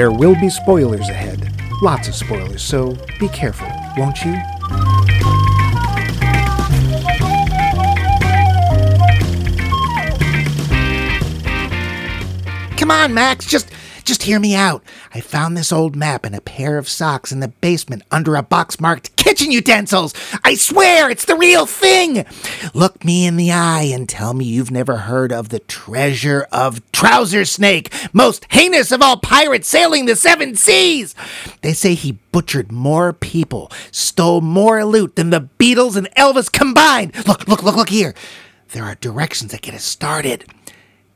There will be spoilers ahead. Lots of spoilers, so be careful, won't you? Come on, Max, just just hear me out. I found this old map and a pair of socks in the basement under a box marked kitchen utensils. I swear it's the real thing. Look me in the eye and tell me you've never heard of the treasure of Trouser Snake, most heinous of all pirates sailing the seven seas. They say he butchered more people, stole more loot than the Beatles and Elvis combined. Look, look, look, look here. There are directions that get us started.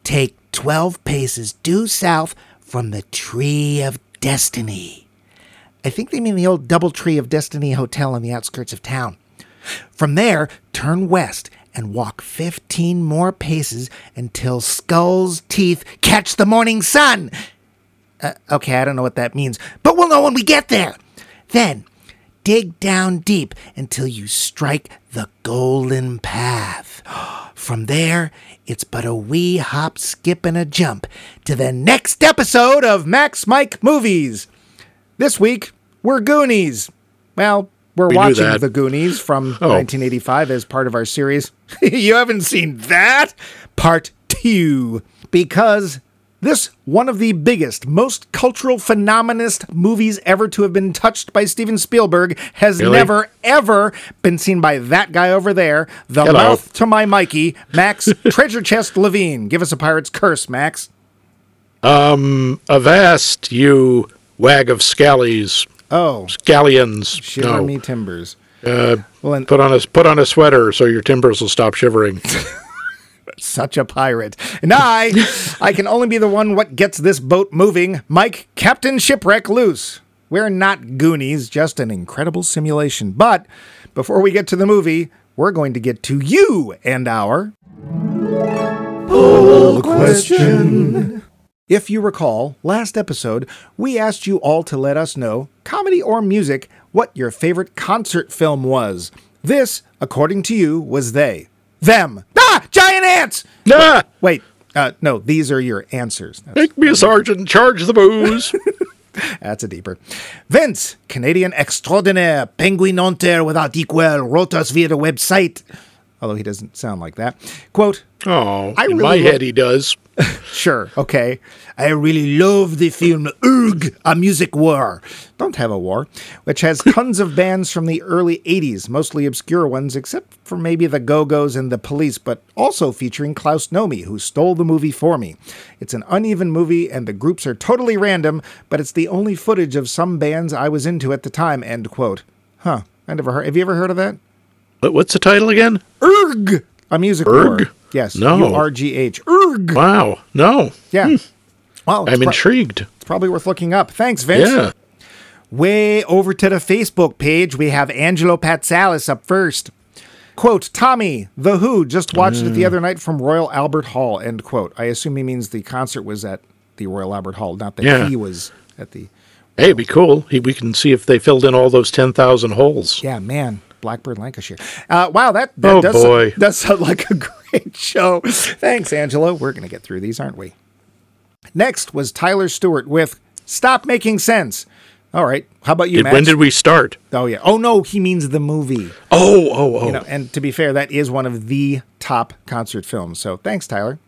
Take 12 paces due south from the Tree of Destiny. I think they mean the old Double Tree of Destiny Hotel on the outskirts of town. From there, turn west and walk 15 more paces until Skull's teeth catch the morning sun. Uh, okay, I don't know what that means, but we'll know when we get there. Then, dig down deep until you strike the golden path. From there, it's but a wee hop, skip, and a jump to the next episode of Max Mike Movies. This week, we're Goonies. Well, we're We watching. The Goonies from Oh. 1985 as part of our series. you haven't seen that? Part two. Because this one of the biggest, most cultural phenomenist movies ever to have been touched by Steven Spielberg has Really? never ever been seen by that guy over there, the Hello. mouth to my Mikey, Max Treasure Chest Levine. Give us a pirate's curse, Max. Um, avast, you wag of scallies, Oh, scallions. shiver no. me timbers. Uh, Well, and put on a put on a sweater so your timbers will stop shivering. such a pirate. And I, I can only be the one what gets this boat moving. Mike, Captain Shipwreck loose. We're not Goonies, just an incredible simulation. But before we get to the movie, we're going to get to you and our poll question. If you recall, last episode, we asked you all to let us know, comedy or music, what your favorite concert film was. This, according to you, was they. Them. Ah! Giant ants! ah, Wait, uh, no, these are your answers. That's, make me a sergeant, charge the booze. that's a deeper. Vince, Canadian extraordinaire, penguin penguinonter without equal, wrote us via the website. Although he doesn't sound like that. Quote, Oh, I in really my head he does. Sure, okay. I really love the film Urgh, A Music War. Don't have a war. Which has tons of bands from the early 80s, mostly obscure ones, except for maybe the Go Go's and the Police, but also featuring Klaus Nomi, who stole the movie for me. It's an uneven movie, and the groups are totally random, but it's the only footage of some bands I was into at the time. End quote. Huh. I never heard. Have you ever heard of that? What's the title again? Urgh, A Music War. Yes. No. U R G H. Urgh. Wow, no, Yeah. Hmm. Well, I'm pro- intrigued. It's probably worth looking up. Thanks, Vince. Yeah. Way over to the Facebook page, we have Angelo Patsalis up first. Quote, Tommy, The Who just watched it the mm. other night from Royal Albert Hall, end quote. I assume he means the concert was at the Royal Albert Hall, not that Yeah. he was at the. Hey, it'd be cool. He, we can see if they filled in all those ten thousand holes. Yeah, man. Blackburn, Lancashire. Uh, wow, that, that Oh, does, boy. does sound like a great show. Thanks, Angelo. We're going to get through these, aren't we? Next was Tyler Stewart with Stop Making Sense. All right. How about you, Did, when did we start? Oh yeah. Oh no, he means the movie. Oh, oh, oh. You know, and to be fair, that is one of the top concert films. So thanks, Tyler.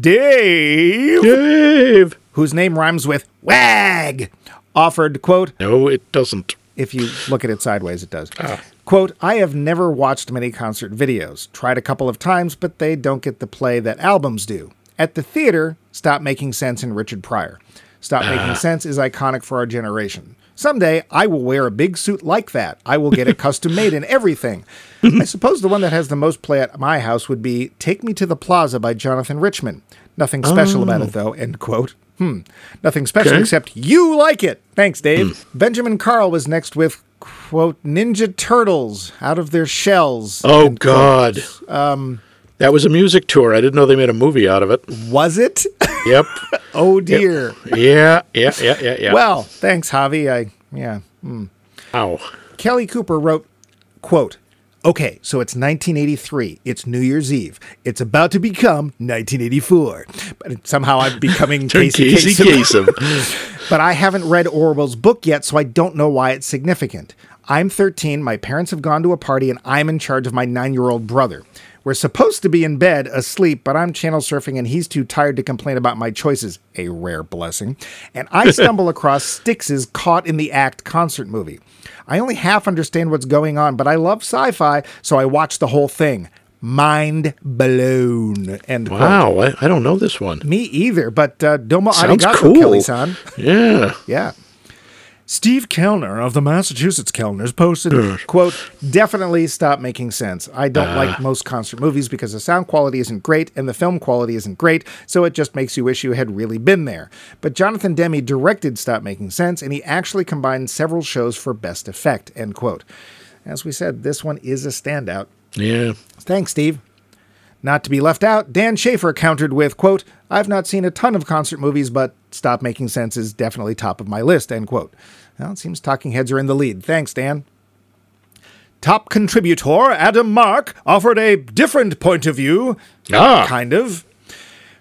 Dave, Dave. whose name rhymes with wag, offered quote No, it doesn't. If you look at it sideways, it does. Ah. Quote, I have never watched many concert videos. Tried a couple of times, but they don't get the play that albums do. At the theater, Stop Making Sense and Richard Pryor. Stop ah. Making Sense is iconic for our generation. Someday, I will wear a big suit like that. I will get it custom made and everything. I suppose the one that has the most play at my house would be Take Me to the Plaza by Jonathan Richman. Nothing special about it, oh. though, end quote. Hmm. Nothing special Okay. except you like it. Thanks, Dave. Benjamin Carl was next with, quote, Ninja Turtles out of their shells. Oh quote. God. Um, that was a music tour. I didn't know they made a movie out of it. Was it? Yep. oh, dear. yeah, yeah, yeah, yeah, yeah. Well, thanks, Javi. I, yeah. Ow. Kelly Cooper wrote, quote, Okay, so it's 1983. It's New Year's Eve. It's about to become 1984. But somehow I'm becoming Casey Casey Kasem. Kasem. but I haven't read Orwell's book yet, so I don't know why it's significant. I'm 13, my parents have gone to a party, and I'm in charge of my nine year old brother. We're supposed to be in bed, asleep, but I'm channel surfing and he's too tired to complain about my choices. A rare blessing. And I stumble across Styx's Caught in the Act concert movie. I only half understand what's going on, but I love sci fi, so I watch the whole thing. Mind blown. End. Wow, I, I don't know this one. Me either, but uh, domo Sounds arigato, cool. Kelly-san. Yeah. Yeah. Steve Kellner of the Massachusetts Kellners posted, quote, definitely stop making sense. I don't like ah. most concert movies because the sound quality isn't great and the film quality isn't great, so it just makes you wish you had really been there. But Jonathan Demme directed Stop Making Sense and he actually combined several shows for best effect, end quote. As we said, this one is a standout. Yeah. Thanks, Steve. Not to be left out, Dan Schaefer countered with, quote, I've not seen a ton of concert movies, but Stop Making Sense is definitely top of my list, end quote. Well, it seems Talking Heads are in the lead. Thanks, Dan. Top contributor Adam Mark offered a different point of view. Ah. Kind of.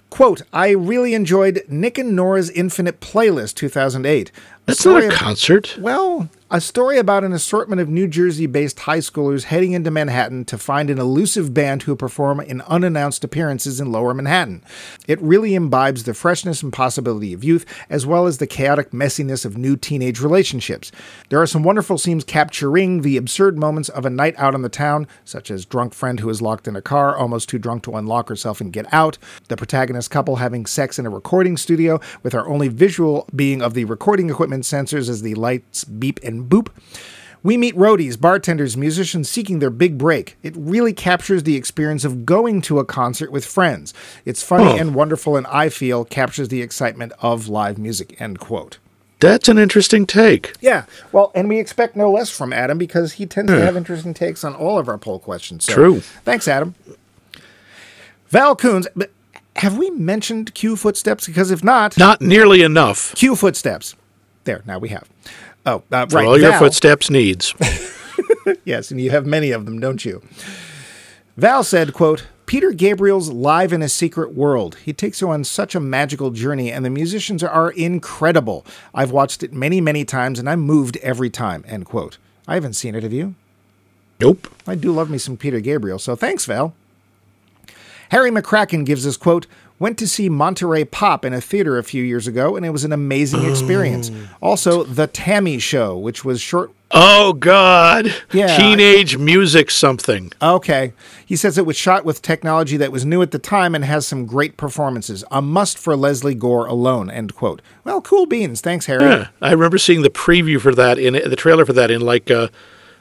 Quote, I really enjoyed Nick and Nora's Infinite Playlist 2008. That's not a concert. well, a story about an assortment of New Jersey based high schoolers heading into Manhattan to find an elusive band who perform in unannounced appearances in lower Manhattan. It really imbibes the freshness and possibility of youth, as well as the chaotic messiness of new teenage relationships. There are some wonderful scenes capturing the absurd moments of a night out on the town, such as drunk friend who is locked in a car, almost too drunk to unlock herself and get out, the protagonist couple having sex in a recording studio, with our only visual being of the recording equipment sensors as the lights beep and boop. We meet roadies, bartenders, musicians seeking their big break. It really captures the experience of going to a concert with friends. It's funny Oh. and wonderful, and I feel captures the excitement of live music. End quote. That's an interesting take. Yeah, well, and we expect no less from Adam because he tends to have interesting takes on all of our poll questions. So, True. Thanks, Adam. Val Coons, have we mentioned Q footsteps? Because if not, Not nearly enough Q footsteps. There, now we have. Oh, uh, for right. all your footsteps needs. Yes, and you have many of them, don't you? Val said, quote, Peter Gabriel's Live in a Secret World. He takes you on such a magical journey, and the musicians are incredible. I've watched it many, many times, and I'm moved every time, end quote. I haven't seen it, have you? nope. I do love me some Peter Gabriel, so thanks, Val. Harry McCracken gives us, quote, went to see Monterey Pop in a theater a few years ago, and it was an amazing experience. Mm. Also, The T.A.M.I. Show, which was short Oh God. Yeah. Teenage music something. Okay. He says it was shot with technology that was new at the time and has some great performances. A must for Lesley Gore alone, end quote. Well, cool beans. Thanks, Harry. Yeah. I remember seeing the preview for that in the trailer for that in like a,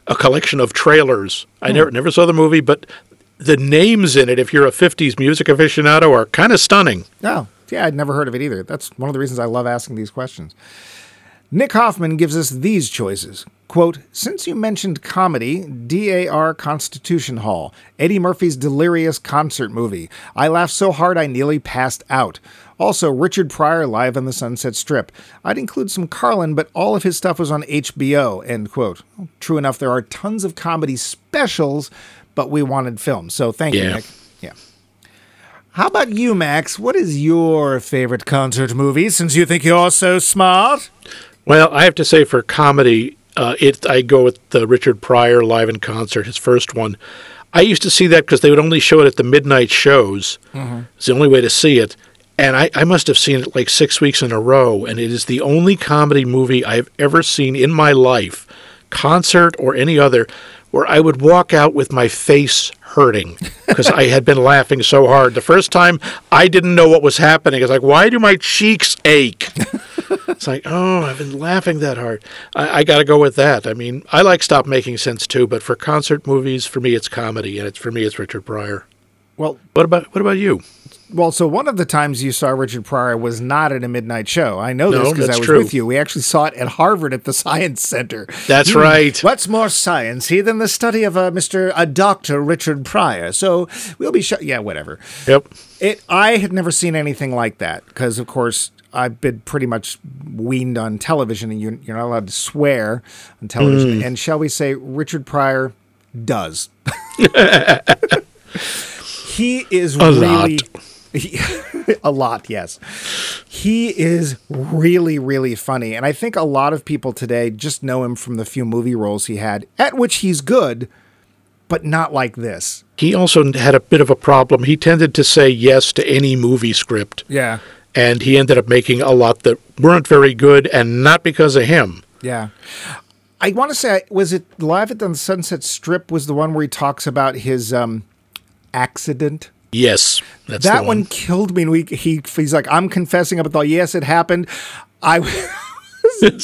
a collection of trailers. I hmm. never never saw the movie, but the names in it, if you're a '50s music aficionado, are kind of stunning. Oh, yeah, I'd never heard of it either. That's one of the reasons I love asking these questions. Nick Hoffman gives us these choices. Quote, since you mentioned comedy, DAR Constitution Hall, Eddie Murphy's delirious concert movie. I laughed so hard I nearly passed out. Also, Richard Pryor live on the Sunset Strip. I'd include some Carlin, but all of his stuff was on HBO, end quote. True enough, there are tons of comedy specials, but we wanted film. So thank you, Nick. Yeah. How about you, Max? What is your favorite concert movie since you think you're so smart? Well, I have to say for comedy, uh, it I go with the Richard Pryor live in concert, his first one. I used to see that because they would only show it at the midnight shows. It's the only way to see it. And I, I must have seen it like six weeks in a row. And it is the only comedy movie I've ever seen in my life, concert or any other, where I would walk out with my face hurting because I had been laughing so hard. The first time I didn't know what was happening. I was like, why do my cheeks ache? It's like, oh, I've been laughing that hard. I, I got to go with that. I mean, I like Stop Making Sense too, but for concert movies, for me, it's comedy, and it's for me, it's Richard Pryor. Well, What about what about you? well, so one of the times you saw Richard Pryor was not at a midnight show. I know this because I was true. with you. We actually saw it at Harvard at the Science Center. That's Hmm, right. What's more sciencey than the study of a Mr. a Dr. Richard Pryor? So we'll be sure. Yeah, whatever. Yep. It. I had never seen anything like that because, of course, I've been pretty much weaned on television, and you're, you're not allowed to swear on television. And shall we say, Richard Pryor does. he is A really. lot. a lot, yes. He is really, really funny. And I think a lot of people today just know him from the few movie roles he had, at which he's good, but not like this. He also had a bit of a problem. He tended to say yes to any movie script. Yeah. And he ended up making a lot that weren't very good, and not because of him. Yeah. I want to say, was it Live at the Sunset Strip was the one where he talks about his um, accident? Yes, that the one. one. killed me. And we, he, he's like, I'm confessing up with all, yes, it happened. I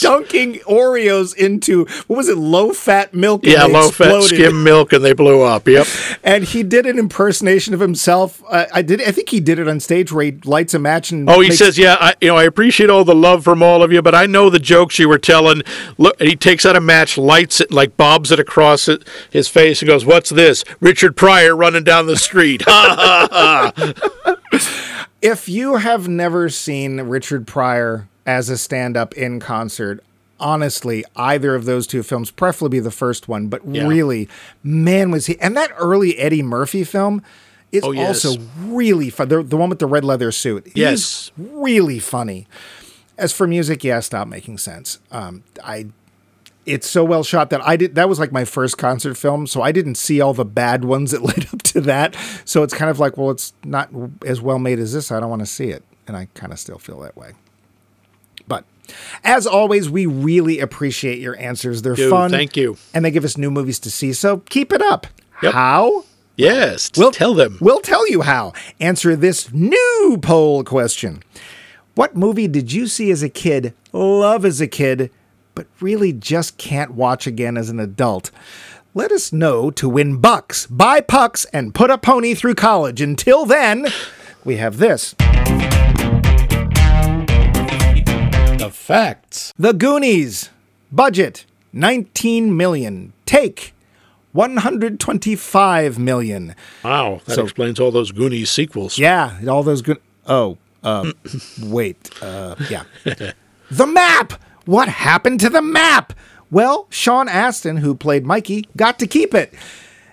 dunking Oreos into, what was it, low fat milk? and Yeah, they low fat skim milk, and they blew up. Yep. And he did an impersonation of himself. Uh, I did. I think he did it on stage where he lights a match and. Oh, he makes- says, "Yeah, I, you know, I appreciate all the love from all of you, but I know the jokes you were telling." Look, and he takes out a match, lights it, like bobs it across it, his face, and goes, "What's this? Richard Pryor running down the street?" Ha ha ha! If you have never seen Richard Pryor as a stand up in concert, honestly, either of those two films, preferably the first one, but Yeah. really, man, was he. And that early Eddie Murphy film is Oh, yes. also really fun. The, the one with the red leather suit. Yes. really funny. As for music, yeah, stop making sense. Um, I it's so well shot that I did that was like my first concert film, so I didn't see all the bad ones that led up to that. So it's kind of like, well, it's not as well made as this. I don't want to see it, and I kind of still feel that way. As always, we really appreciate your answers. They're Dude, fun. thank you. And they give us new movies to see, so keep it up. Yep. How? Yes, We'll tell them. We'll tell you how. Answer this new poll question. What movie did you see as a kid, love as a kid, but really just can't watch again as an adult? Let us know to win bucks, buy pucks, and put a pony through college. Until then, we have this. The facts. The Goonies. Budget 19 million. Take 125 million. Wow, that So- explains all those Goonies sequels. Yeah, all those good. Oh, uh, wait. Uh, yeah. the map. What happened to the map? Well, Sean Astin, who played Mikey, got to keep it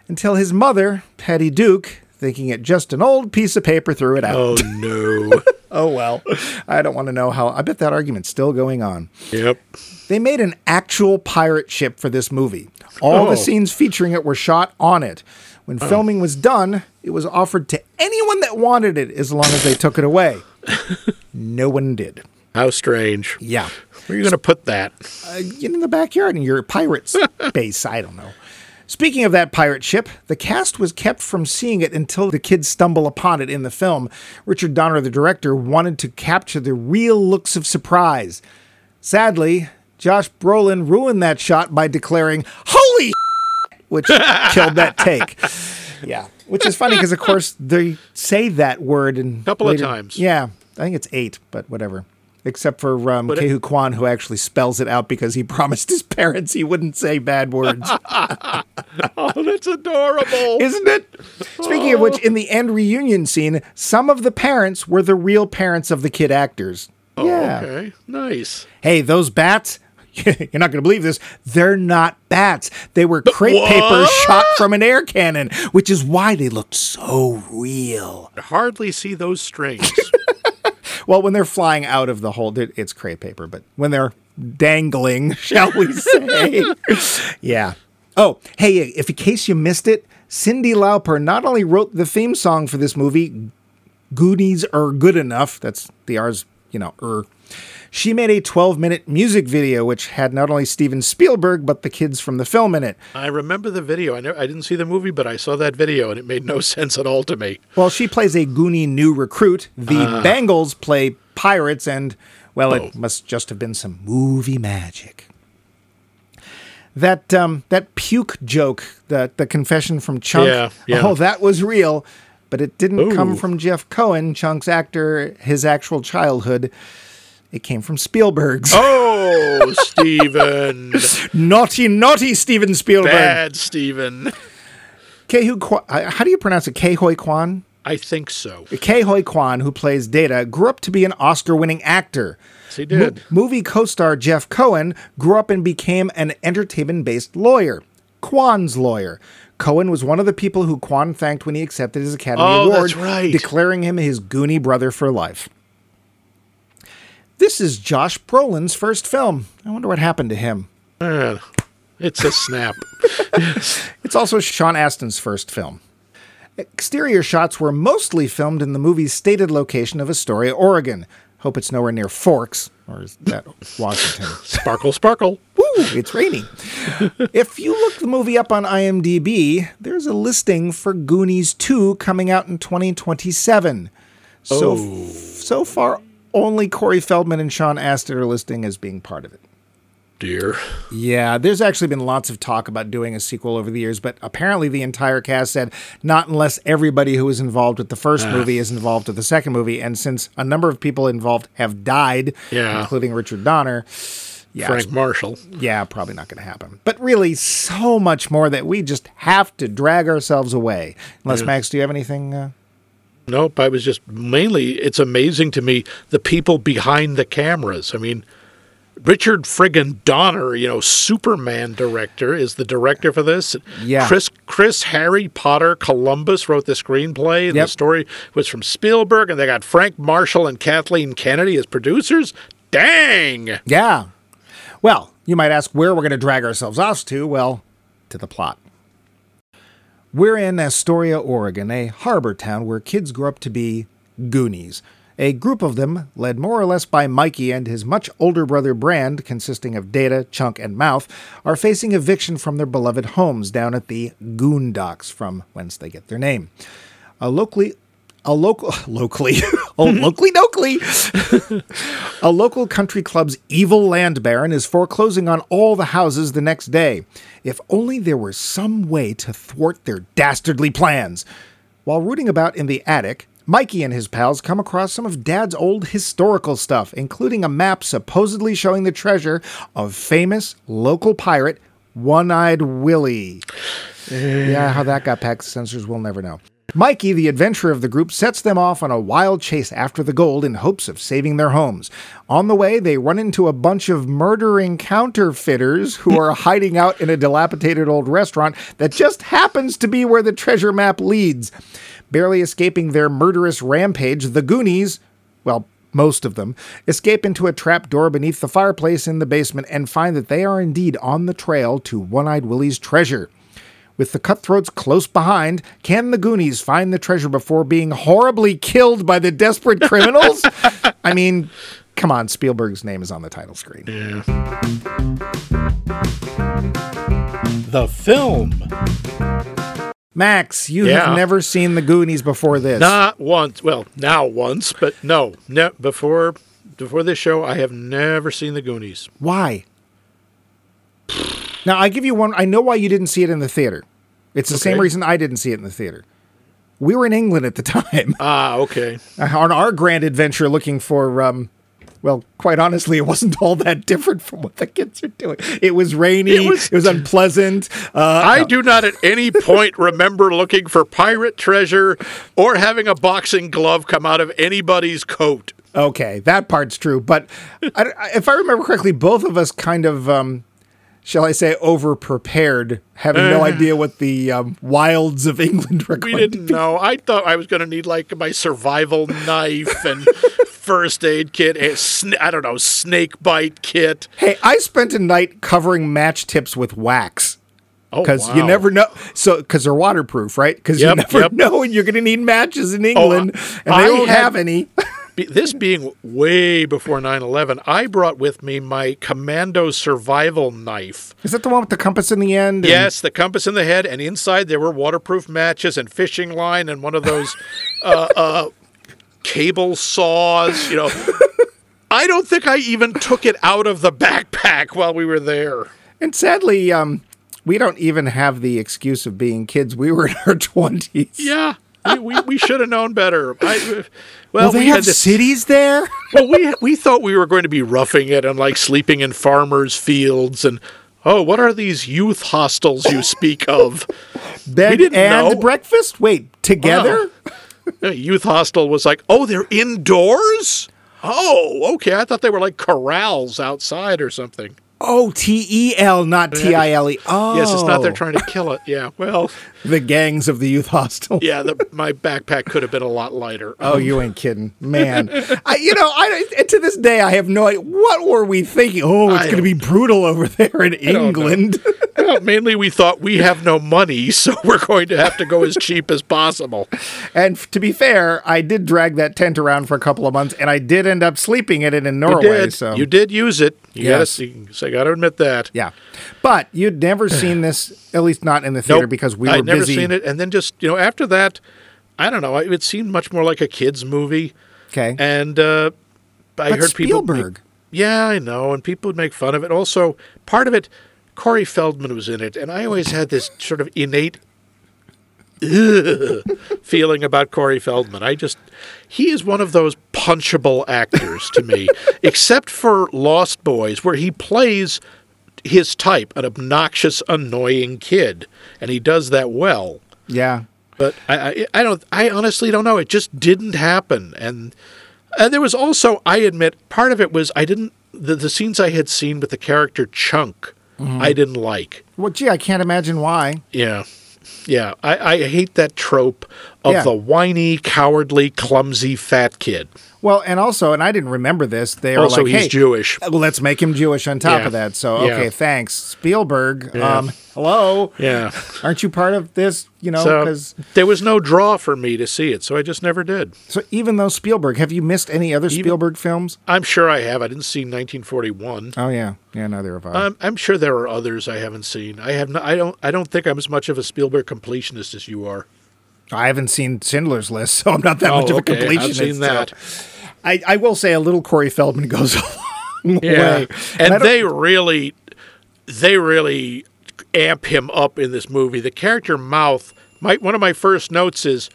until his mother, Patty Duke, thinking it just an old piece of paper, threw it out. Oh no. Oh, well. I don't want to know how. I bet that argument's still going on. yep. They made an actual pirate ship for this movie. All Oh. the scenes featuring it were shot on it. When filming was done, it was offered to anyone that wanted it as long as they took it away. no one did. How strange. Yeah. Where are you going to put that? Uh, in the backyard in your pirate's base. I don't know. Speaking of that pirate ship, the cast was kept from seeing it until the kids stumble upon it in the film. Richard Donner, the director, wanted to capture the real looks of surprise. Sadly, Josh Brolin ruined that shot by declaring, Holy which killed that take. Yeah. Which is funny because, of course, they say that word in Couple of times. Yeah. I think it's eight, but whatever. Except for um, But it- Ke Huy Quan, who actually spells it out because he promised his parents he wouldn't say bad words. Oh, that's adorable. Isn't it? Speaking of which, in the end reunion scene, some of the parents were the real parents of the kid actors. yeah. Oh, Okay. Nice. Hey, those bats, you're not going to believe this. They're not bats. They were crepe paper shot from an air cannon, which is why they looked so real. I Hardly see those strings. Well, when they're flying out of the hole, it- it's crepe paper, but when they're dangling, shall we say? yeah. Oh, hey, if in case you missed it, Cyndi Lauper not only wrote the theme song for this movie, Goonies are good enough. That's the R's, you know, er. She made a 12 minute music video, which had not only Steven Spielberg, but the kids from the film in it. I remember the video. I I didn't see the movie, but I saw that video, and it made no sense at all to me. Well, she plays a Goonie new recruit. The Bangles play pirates, and, well, it Oh. must just have been some movie magic. That um, that puke joke, the the confession from Chunk. Yeah, yeah. Oh, that was real, but it didn't come from Jeff Cohen, Chunk's actor, his actual childhood. It came from Spielberg's. Oh, Steven. Naughty, naughty Steven Spielberg. Bad Steven. Ke Huy Quan, how do you pronounce it? Kehoi Kwan? I think so. Ke Huy Quan, who plays Data, grew up to be an Oscar winning actor. Yes, he did. Movie co star Jeff Cohen grew up and became an entertainment based lawyer, Quan's lawyer. Cohen was one of the people who Quan thanked when he accepted his Academy Oh, Award, right. declaring him his Goonie brother for life. This is Josh Brolin's first film. I wonder what happened to him. It's a snap. It's also Sean Astin's first film. Exterior shots were mostly filmed in the movie's stated location of Astoria, Oregon. Hope it's nowhere near Forks, or is that Washington? sparkle, sparkle. Woo, it's raining. if you look the movie up on IMDb, there's a listing for Goonies 2 coming out in 2027. So, Oh. so far, only Corey Feldman and Sean Astin are listing as being part of it. Dear. Yeah, there's actually been lots of talk about doing a sequel over the years, but apparently the entire cast said not unless everybody who was involved with the first movie is involved with the second movie. And since a number of people involved have died, Yeah. including Richard Donner, yeah, Frank Marshall. yeah, probably not going to happen. But really, so much more that we just have to drag ourselves away. Unless, Max, do you have anything? Uh, Nope, I was just mainly, it's amazing to me the people behind the cameras. I mean, Richard friggin' Donner, you know, Superman director, is the director for this. Yeah. Chris Chris Harry Potter Columbus wrote the screenplay. The Yep. story was from Spielberg, and they got Frank Marshall and Kathleen Kennedy as producers. Dang! yeah. Well, you might ask where we're going to drag ourselves off to. Well, to the plot. We're in Astoria, Oregon, a harbor town where kids grow up to be Goonies. A group of them, led more or less by Mikey and his much older brother Brand, consisting of Data, Chunk, and Mouth, are facing eviction from their beloved homes down at the Goon Docks, from whence they get their name. A locally a local locally oh locally locally a local country club's evil land baron is foreclosing on all the houses the next day. If only there were some way to thwart their dastardly plans. While rooting about in the attic mikey and his pals come across some of dad's old historical stuff including a map supposedly showing the treasure of famous local pirate one-eyed willie. Yeah, how that got past censors, we'll never know. Mikey, the adventurer of the group, sets them off on a wild chase after the gold in hopes of saving their homes. On the way, they run into a bunch of murdering counterfeiters who are hiding out in a dilapidated old restaurant that just happens to be where the treasure map leads. Barely escaping their murderous rampage, the Goonies, well, most of them, escape into a trap door beneath the fireplace in the basement and find that they are indeed on the trail to One Eyed Willie's treasure. With the cutthroats close behind, can the Goonies find the treasure before being horribly killed by the desperate criminals? I mean, come on, Spielberg's name is on the title screen. The film. Max, you Yeah. have never seen the Goonies before this. Not once. Well, now once, but no. No, before before this show, I have never seen the Goonies. Why? Now, I give you one. I know why you didn't see it in the theater. It's the same reason I didn't see it in the theater. We were in England at the time Ah, okay. on our grand adventure looking for, um, well, quite honestly, it wasn't all that different from what the kids are doing. It was rainy, it It was, was- unpleasant. Uh, I do not at any point remember looking for pirate treasure or having a boxing glove come out of anybody's coat. okay, that part's true. But I- if I remember correctly, both of us kind of. Um, Shall I say over prepared, having no idea what the um, wilds of England were We didn't know. I thought I was going to need like my survival knife and first aid kit. and sn- I don't know, snake bite kit. Hey, I spent a night covering match tips with wax Oh, because wow. you never know. So because they're waterproof, right? Because you never yep. know when you're going to need matches in England, and I they don't had- have any. Be- This being way before 9 11, I brought with me my commando survival knife. Is that the one with the compass in the end? and- Yes, the compass in the head, and inside there were waterproof matches and fishing line and one of those uh, uh, cable saws. You know, I don't think I even took it out of the backpack while we were there. And sadly, um, we don't even have the excuse of being kids. We were in our twenties. Yeah, we, we, we should have known better. I, well, Well, they we have had this, cities there. well, we we thought we were going to be roughing it and like sleeping in farmers' fields and. Oh, what are these youth hostels you speak of? Bed didn't and know. breakfast. Wait, together? A youth hostel was like, oh, they're indoors? Oh, okay. I thought they were like corrals outside or something. Oh, T E L, not T I L E. Oh, Yes, it's not they're oh. trying to kill it. Yeah, well, the gangs of the youth hostel. yeah, the, my backpack could have been a lot lighter. Oh, you ain't kidding, man. I, you know, I to this day I have no idea what were we thinking. Oh, it's going to be brutal over there in don't. England. Well, mainly we thought we have no money, so we're going to have to go as cheap as possible. and f- to be fair, I did drag that tent around for a couple of months, and I did end up sleeping in it in You Norway. did. So You did use it. You Yes. so I got to admit that. yeah, but you'd never seen this, at least not in the theater, Nope, because we were I'd never busy. seen it, and then just you know after that, I don't know. It seemed much more like a kids movie, Okay, and uh, I but heard people. Spielberg. Make, yeah, I know, and people would make fun of it. Also, part of it, Corey Feldman was in it, and I always had this sort of innate feeling about Corey Feldman. I just he is one of those punchable actors to me, except for Lost Boys, where he plays his type, an obnoxious, annoying kid, and he does that well. yeah, But I, I, I don't, I honestly don't know. It just didn't happen, and and there was also, I admit, part of it was I didn't the, the scenes I had seen with the character Chunk, mm-hmm. I didn't like. well, gee, I can't imagine why. Yeah. Yeah, I, I hate that trope of Yeah. the whiny, cowardly, clumsy fat kid. Well, and also, and I didn't remember this. They were Also, like, he's "Hey, Jewish. let's make him Jewish on top Yeah. of that." So, Yeah. okay, thanks, Spielberg. Yeah. Um, hello, Yeah. aren't you part of this? You know, So because there was no draw for me to see it, so I just never did. so even though Spielberg, have you missed any other Spielberg films? I'm sure I have. I didn't see 1941. Oh yeah, yeah, neither have I. I'm, I'm sure there are others I haven't seen. I have. Not, I don't. I don't think I'm as much of a Spielberg completionist as you are. I haven't seen Schindler's List, so I'm not that much of a Oh, okay. completionist. I've seen so- that. I, I will say a little Corey Feldman goes a long Yeah, way. I and they really, they really amp him up in this movie. The character Mouth. My one of my first notes is,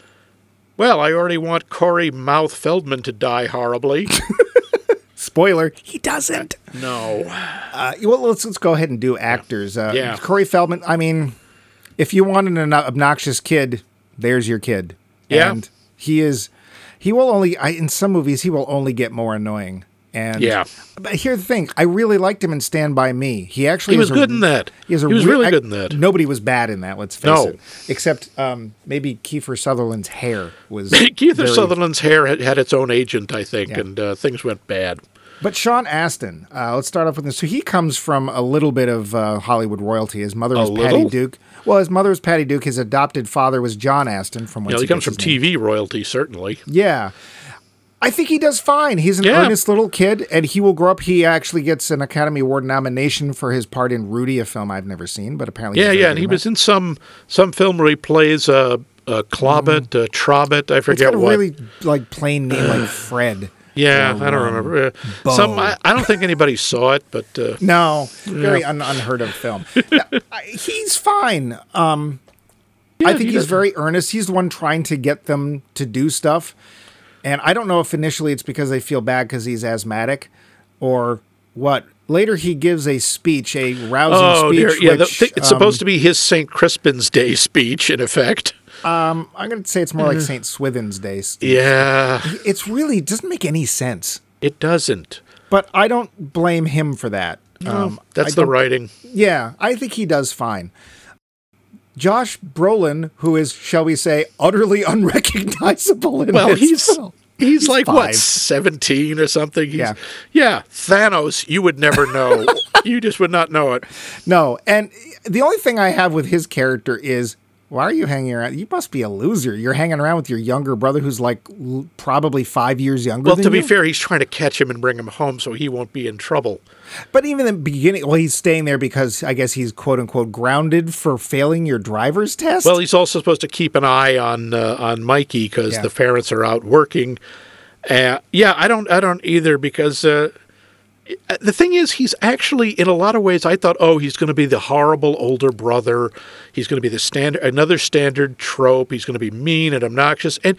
well, I already want Corey Mouth Feldman to die horribly. spoiler, he doesn't. no. Uh, well, let's let's go ahead and do actors. Uh, Yeah. Corey Feldman. I mean, if you wanted an obnoxious kid, there's your kid. Yeah. and he is. He will only. I, in some movies, he will only get more annoying. And Yeah. but here's the thing: I really liked him in Stand by Me. He actually He was is a- good in that. He, He was re- really I- good in that. Nobody was bad in that. Let's face No. it, except um, maybe Kiefer Sutherland's hair was. Keith very- Sutherland's hair had, had its own agent, I think, Yeah. and uh, things went bad. But Sean Astin, uh, let's start off with this. So he comes from a little bit of uh, Hollywood royalty. His mother was Patty? Duke. Well, his mother was Patty Duke. His adopted father was John Astin. From You know, he comes from his name. TV royalty, certainly. Yeah. I think he does fine. He's an Yeah. earnest little kid, and he will grow up. He actually gets an Academy Award nomination for his part in Rudy, a film I've never seen, but apparently, Yeah, yeah, and he was in some some film where he plays uh, uh, Clobbit, uh, Trobbit, I that. It's forget got a what. really like plain name like Fred. Yeah, I don't remember. Uh, some I, I don't think anybody saw it, but uh, No, very un- unheard of film. No, I- he's fine. Um, I think he he's very earnest. He's the one trying to get them to do stuff. And I don't know if initially it's because they feel bad because he's asthmatic or what. Later, he gives a speech, a rousing oh speech. dear, yeah, which, thi- it's um, supposed to be his St. Crispin's Day speech, in effect. I'm going to say it's more like St. Swithin's Day. Yeah, It's really it doesn't make any sense. it doesn't. But I don't blame him for that. Um, That's the writing. Yeah, I think he does fine. Josh Brolin, who is, shall we say, utterly unrecognizable in Well, this he's film. he's, like what seventeen or something. He's, Yeah. yeah, Thanos. You would never know. you just would not know it. No, and the only thing I have with his character is, why are you hanging around? You must be a loser. You're hanging around with your younger brother, who's like l- probably five years younger. Well, to be you. fair, he's trying to catch him and bring him home so he won't be in trouble. but even in the beginning, well, he's staying there because I guess he's quote unquote grounded for failing your driver's test. Well, he's also supposed to keep an eye on uh, on Mikey because Yeah. the parents are out working. Uh, yeah, I don't, I don't either because uh, the thing is, he's actually in a lot of ways. I thought, oh, he's going to be the horrible older brother. He's going to be the standard, another standard trope. He's going to be mean and obnoxious, and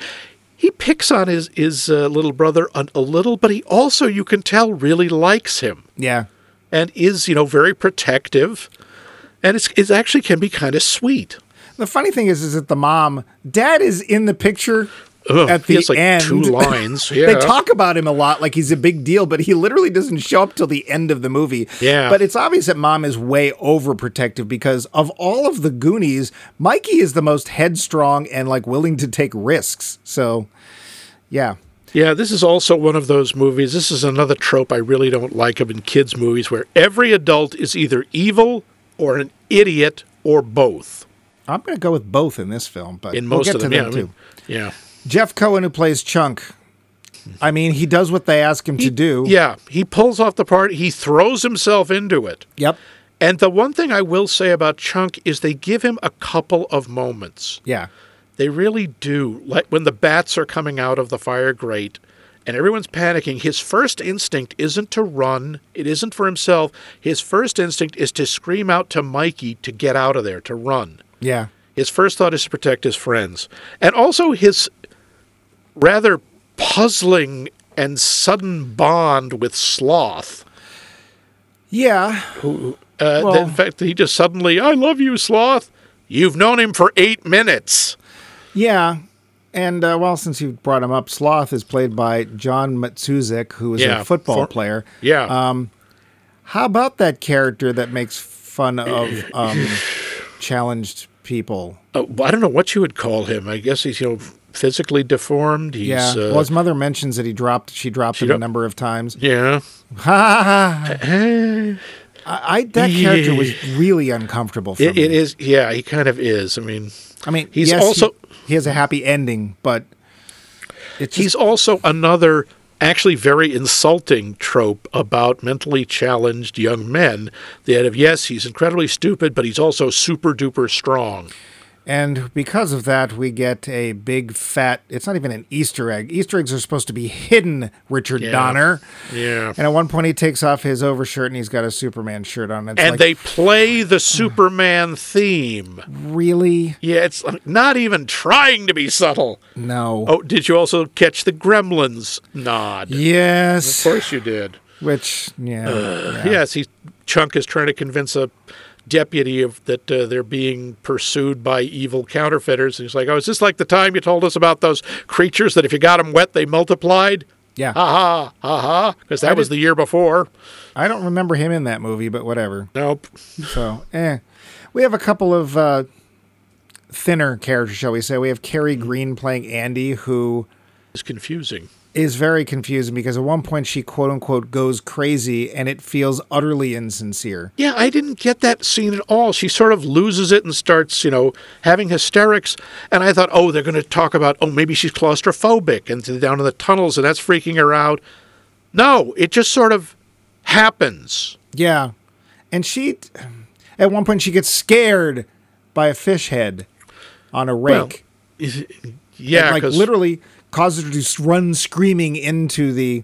he picks on his his uh, little brother a, a little, but he also, you can tell, really likes him yeah. and is, you know, very protective, and it's it actually can be kind of sweet. The funny thing is, is that the mom, dad is in the picture, Ugh, at he the like end. two lines. Yeah. they talk about him a lot like he's a big deal, but he literally doesn't show up till the end of the movie. Yeah. But it's obvious that mom is way overprotective because of all of the Goonies, Mikey is the most headstrong and like willing to take risks. So, yeah. Yeah, this is also one of those movies. This is another trope I really don't like of in kids' movies where every adult is either evil or an idiot or both. I'm going to go with both in this film, but In we'll most get of to them, yeah. them I too. mean, yeah. Jeff Cohen, who plays Chunk, I mean, he does what they ask him to do. Yeah, he pulls off the part. He throws himself into it. Yep. And the one thing I will say about Chunk is they give him a couple of moments. Yeah. They really do. Like when the bats are coming out of the fire grate and everyone's panicking, his first instinct isn't to run, it isn't for himself. His first instinct is to scream out to Mikey to get out of there, to run. Yeah. His first thought is to protect his friends. And also his rather puzzling and sudden bond with Sloth. Yeah. Uh, Well- in fact, he just suddenly, I love you, Sloth. You've known him for eight minutes. Yeah. And uh, well, since you brought him up, Sloth is played by John Matuszak, who is Yeah, a football for- player. Yeah. Um, How about that character that makes fun of um, challenged people? Uh, I don't know what you would call him. I guess he's you know physically deformed. He's yeah. uh, well, his mother mentions that he dropped. She dropped him a number of times. yeah. Ha ha ha. I, that character was really uncomfortable for It, me. it is. Yeah, he kind of is. I mean, I mean, He's yes, also- he, he has a happy ending, but just, he's also another actually very insulting trope about mentally challenged young men. That of yes, he's incredibly stupid, but he's also super duper strong. And because of that, we get a big fat. It's not even an Easter egg. Easter eggs are supposed to be hidden, Richard Yeah. Donner. Yeah. And at one point, he takes off his overshirt and he's got a Superman shirt on. It's And like, they play the Superman theme. really Yeah, it's not even trying to be subtle. no. Oh, did you also catch the Gremlins nod? Yes. Of course you did. Which yeah, yeah. Yes, he Chunk is trying to convince a deputy of that uh, they're being pursued by evil counterfeiters. And he's like, "Oh, is this like the time you told us about those creatures that if you got them wet, they multiplied?" yeah. Ha ha ha ha! Because that I was did- the year before. I don't remember him in that movie, but whatever. Nope. So, eh. We have a couple of uh, thinner characters, shall we say. We have Kerri Green playing Andy, who is confusing. Is very confusing because at one point she quote unquote goes crazy and it feels utterly insincere. Yeah, I didn't get that scene at all. She sort of loses it and starts, you know, having hysterics. And I thought, oh, they're going to talk about, oh, maybe she's claustrophobic and down in the tunnels and that's freaking her out. No, it just sort of happens. Yeah. And she, at one point, she gets scared by a fish head on a Well, rake. Yeah, and, like literally causes her to run screaming into the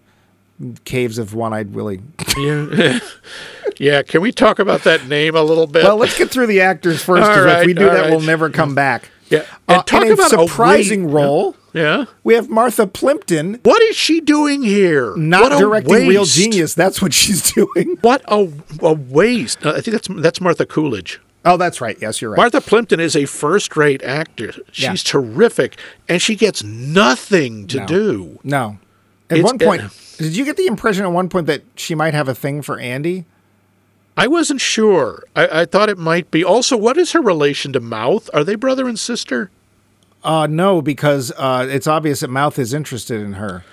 caves of One Eyed Willie. Yeah. yeah, can we talk about that name a little bit? well, let's get through the actors first, because if we do that, we'll never come back. yeah. Uh, And talk in a about a surprising wa- role, Yeah. we have Martha Plimpton What is she doing here? not a directing Real. Genius. That's what she's doing. What a, a waste. Uh, I think that's that's Martha Coolidge. Oh, that's right. Yes, you're right. Martha Plimpton is a first-rate actor. She's Yeah. terrific, and she gets nothing to No. do. No. At It's- one point, uh, did you get the impression at one point that she might have a thing for Andy? I wasn't sure. I, I thought it might be. Also, what is her relation to Mouth? Are they brother and sister? Uh, no, because uh, it's obvious that Mouth is interested in her.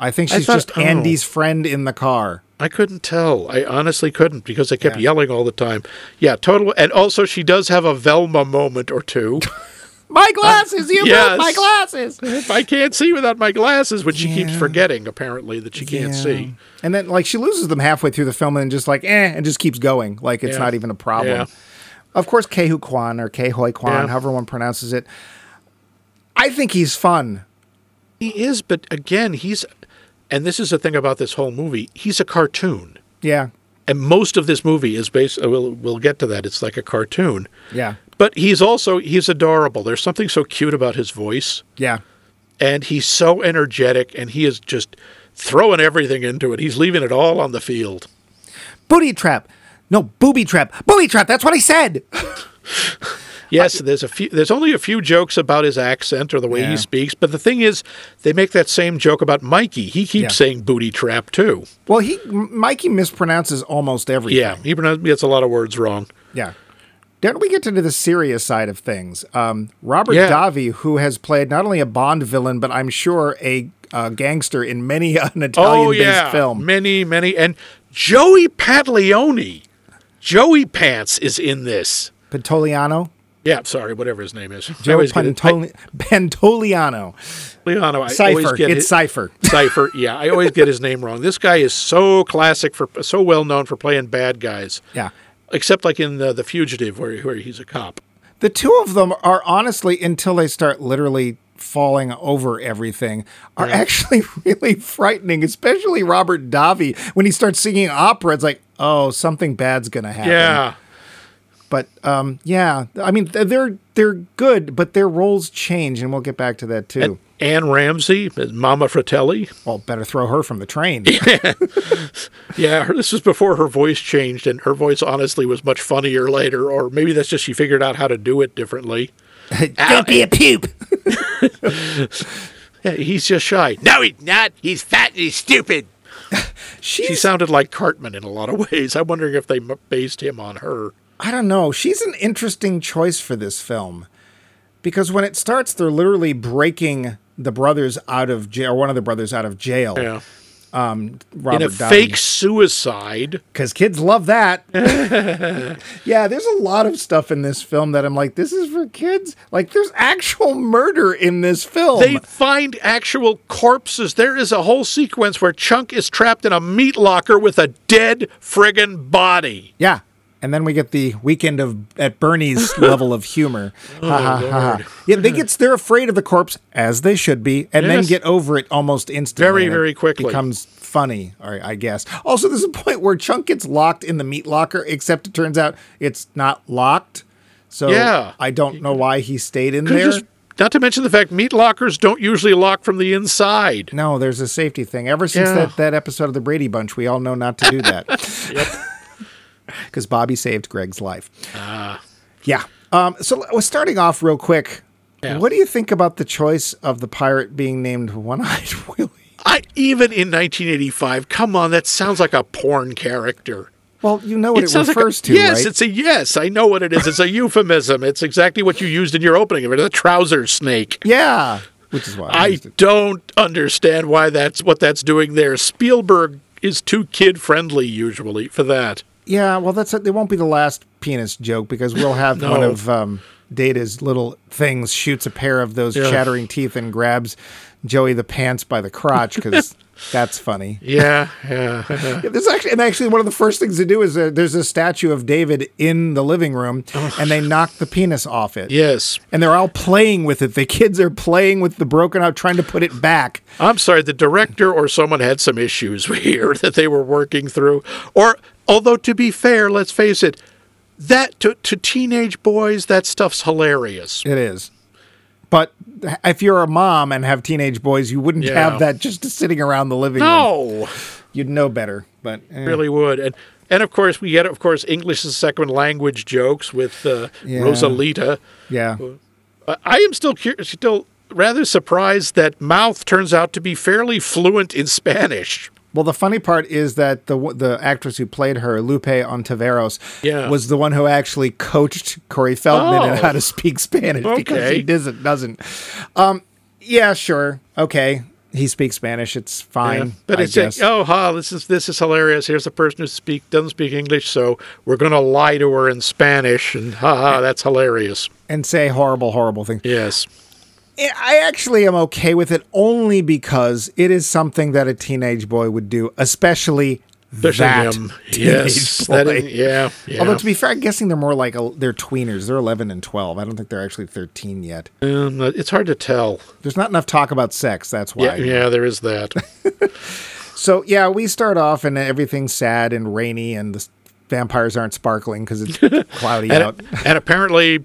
I think I she's thought- just oh. Andy's friend in the car. I couldn't tell. I honestly couldn't because I kept Yeah. yelling all the time. Yeah, total. And also, she does have a Velma moment or two. My glasses! You yes. my glasses! if I can't see without my glasses, which she keeps forgetting apparently that she can't Yeah. see. And then, like, she loses them halfway through the film and just like, eh, and just keeps going. Like, it's Yeah. not even a problem. Yeah. Of course, Ke Huy Quan or Kehoi Kwan, Yeah. however one pronounces it. I think he's fun. He is, but again, he's. And this is the thing about this whole movie. He's a cartoon. Yeah. and most of this movie is based uh, we'll, we'll get to that it's like a cartoon Yeah. but he's also he's adorable there's something so cute about his voice Yeah. and he's so energetic and he is just throwing everything into it he's leaving it all on the field Booty trap. No, booby trap. Booby trap. That's what I said. Yes, there's a few. There's only a few jokes about his accent or the way Yeah. he speaks, but the thing is, they make that same joke about Mikey. He keeps Yeah. saying "booty trap" too. Well, he Mikey mispronounces almost everything. Yeah, he gets a lot of words wrong. Yeah. Then we get into the serious side of things. Um, Robert Yeah. Davi, who has played not only a Bond villain, but I'm sure a uh, gangster in many an Italian-based oh yeah, film. many, many, and Joey Pantaleone, Joey Pants is in this. Pantoliano? Yeah, sorry, whatever his name is. Joe always Pantoli- Pantoliano. Leano, I always Cypher. get It's his- Cypher. Cypher. Yeah, I always get his name wrong. This guy is so classic for so well known for playing bad guys. Yeah. Except like in the, the Fugitive, where where he's a cop. The two of them are honestly, until they start literally falling over everything, are actually really frightening, especially Robert Davi. When he starts singing opera, it's like, oh, something bad's going to happen. Yeah. But um, yeah, I mean they're they're good, but their roles change, and we'll get back to that too. Anne Ramsey, Mama Fratelli. well, better throw her from the train. Yeah, her, this was before her voice changed, and her voice honestly was much funnier later, or maybe that's just she figured out how to do it differently. Don't be a pupe. Yeah, he's just shy. No, he's not. He's fat and he's stupid. She sounded like Cartman in a lot of ways. I'm wondering if they based him on her. I don't know. She's an interesting choice for this film because when it starts, they're literally breaking the brothers out of jail, or one of the brothers out of jail. Yeah. Robert in a fake suicide. because kids love that. yeah, there's a lot of stuff in this film that I'm like, this is for kids. Like, there's actual murder in this film. They find actual corpses. There is a whole sequence where Chunk is trapped in a meat locker with a dead friggin' body. Yeah. And then we get the weekend of at Bernie's level of humor. Oh, Ha, ha, ha, ha. Yeah, they get they're afraid of the corpse as they should be, and then get over it almost instantly. Very, very quickly. Becomes funny, or I guess. Also, there's a point where Chunk gets locked in the meat locker, except it turns out it's not locked. So Yeah. I don't know why he stayed in Could there. just- not to mention the fact meat lockers don't usually lock from the inside. No, there's a safety thing. Ever since Yeah. that, that episode of the Brady Bunch, we all know not to do that. Because Bobby saved Greg's life. Ah. Yeah. Um, so we're starting off real quick. Yeah. What do you think about the choice of the pirate being named One Eyed Willie? I even in 1985, come on, that sounds like a porn character. Well, you know what it, like refers a, to, yes, right? it's a yes. I know what it is. It's a euphemism. It's exactly what you used in your opening of it. A trouser snake. yeah. Which is why I, I don't understand why that's what that's doing there. Spielberg is too kid friendly usually for that. Yeah, well, that's it. It won't be the last penis joke because we'll have one of um, Data's little things shoots a pair of those Yeah. chattering teeth and grabs Joey the pants by the crotch because that's funny. Yeah, yeah. Yeah, This actually, and actually, one of the first things to do is uh, there's a statue of David in the living room, and they knock the penis off it. yes. And they're all playing with it. The kids are playing with the broken out, trying to put it back. I'm sorry, the director or someone had some issues here that they were working through. Or, although to be fair, let's face it, that to, to teenage boys, that stuff's hilarious. It is. But if you're a mom and have teenage boys, you wouldn't Yeah. have that just sitting around the living room. No, You'd know better. But eh. really would. And and of course we get of course English as a second language jokes with uh, Yeah. Rosalita. yeah. Uh, I am still curious, still rather surprised that Mouth turns out to be fairly fluent in Spanish. Well, the funny part is that the the actress who played her, Lupe Ontiveros, Yeah. was the one who actually coached Corey Feldman in Oh. how to speak Spanish because he doesn't doesn't. Um, yeah, sure, okay. He speaks Spanish. It's fine. But I it's like, guess. oh, ha, this is this is hilarious. Here's a person who speak doesn't speak English, so we're going to lie to her in Spanish, and ha ha, that's hilarious. and say horrible, horrible things. Yes, I- I actually am okay with it only because it is something that a teenage boy would do, especially especially that teenage Yes, that is, yeah, yeah. Although to be fair, I'm guessing they're more like a, they're tweeners. They're 11 and 12. I don't think they're actually 13 yet. Um, it's hard to tell. There's not enough talk about sex. That's why. Yeah, yeah, there is that. So yeah, we start off and everything's sad and rainy, and the vampires aren't sparkling because it's cloudy and, out. and apparently,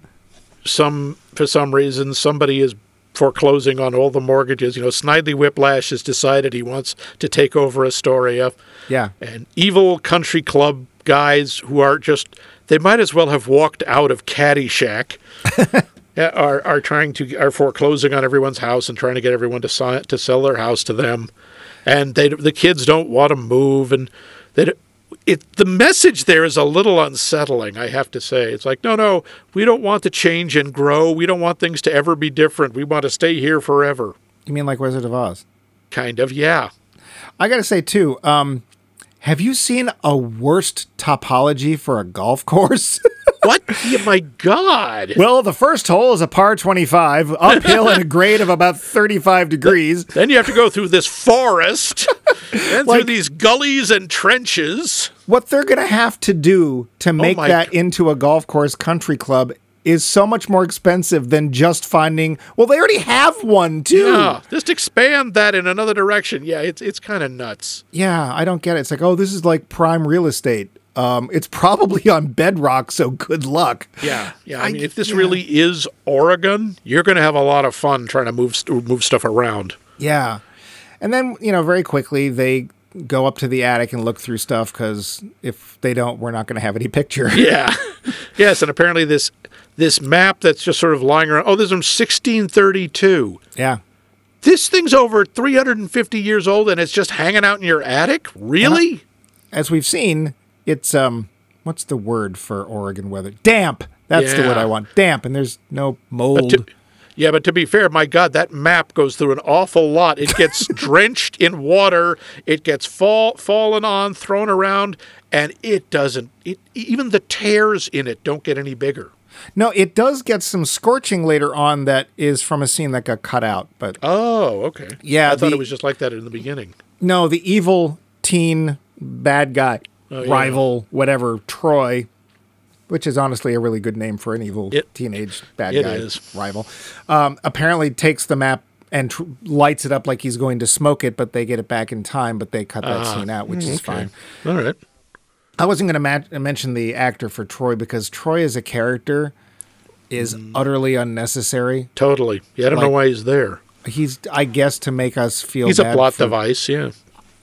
some for some reason somebody is foreclosing on all the mortgages. You know, Snidely Whiplash has decided he wants to take over Astoria. Yeah, And evil country club guys who are just they might as well have walked out of Caddyshack. Are are trying to are foreclosing on everyone's house and trying to get everyone to sign, to sell their house to them, and they the kids don't want to move and they don't- it the message there is a little unsettling. I have to say, it's like no no we don't want to change and grow. We don't want things to ever be different. We want to stay here forever. You mean like Wizard of Oz? Kind of yeah. I got to say too. Um, have you seen a worst topology for a golf course? What? yeah, my God! well, the first hole is a par 25, uphill at a grade of about 35 degrees. Then you have to go through this forest and through these gullies and trenches. What they're going to have to do to oh make my that into a golf course country club is so much more expensive than just finding. Well, they already have one too. Yeah, just expand that in another direction. Yeah, it's it's kind of nuts. Yeah, I don't get it. It's like, oh, this is like prime real estate. Um, it's probably on bedrock, so good luck. Yeah, yeah. I, I- mean, if this yeah. really is Oregon, you're going to have a lot of fun trying to move move stuff around. Yeah. And then, you know, very quickly they go up to the attic and look through stuff because if they don't, we're not going to have any picture. Yeah, yes, and apparently this this map that's just sort of lying around. Oh, this is from 1632. yeah. This thing's over 350 years old, and it's just hanging out in your attic. Really? As we've seen, it's, um, what's the word for Oregon weather? Damp. That's the word I want. Damp. And there's no mold. To- yeah, but to be fair, my God, that map goes through an awful lot. It gets drenched in water. It gets fall fallen on, thrown around, and it doesn't. It even the tears in it don't get any bigger. no, it does get some scorching later on that is from a scene that got cut out. But Oh, okay. Yeah, I thought the- it was just like that in the beginning. no, the evil teen bad guy, Oh, yeah. rival, whatever, Troy, which is honestly a really good name for an evil It- teenage bad it guy is. rival, um, apparently takes the map and tr- lights it up like he's going to smoke it, but they get it back in time, but they cut that scene out, which is fine. All right. I wasn't going to ma- mention the actor for Troy because Troy as a character is Mm. utterly unnecessary. Totally. Yeah, I don't know why he's there. He's, I guess, to make us feel He's a plot for- device. Yeah.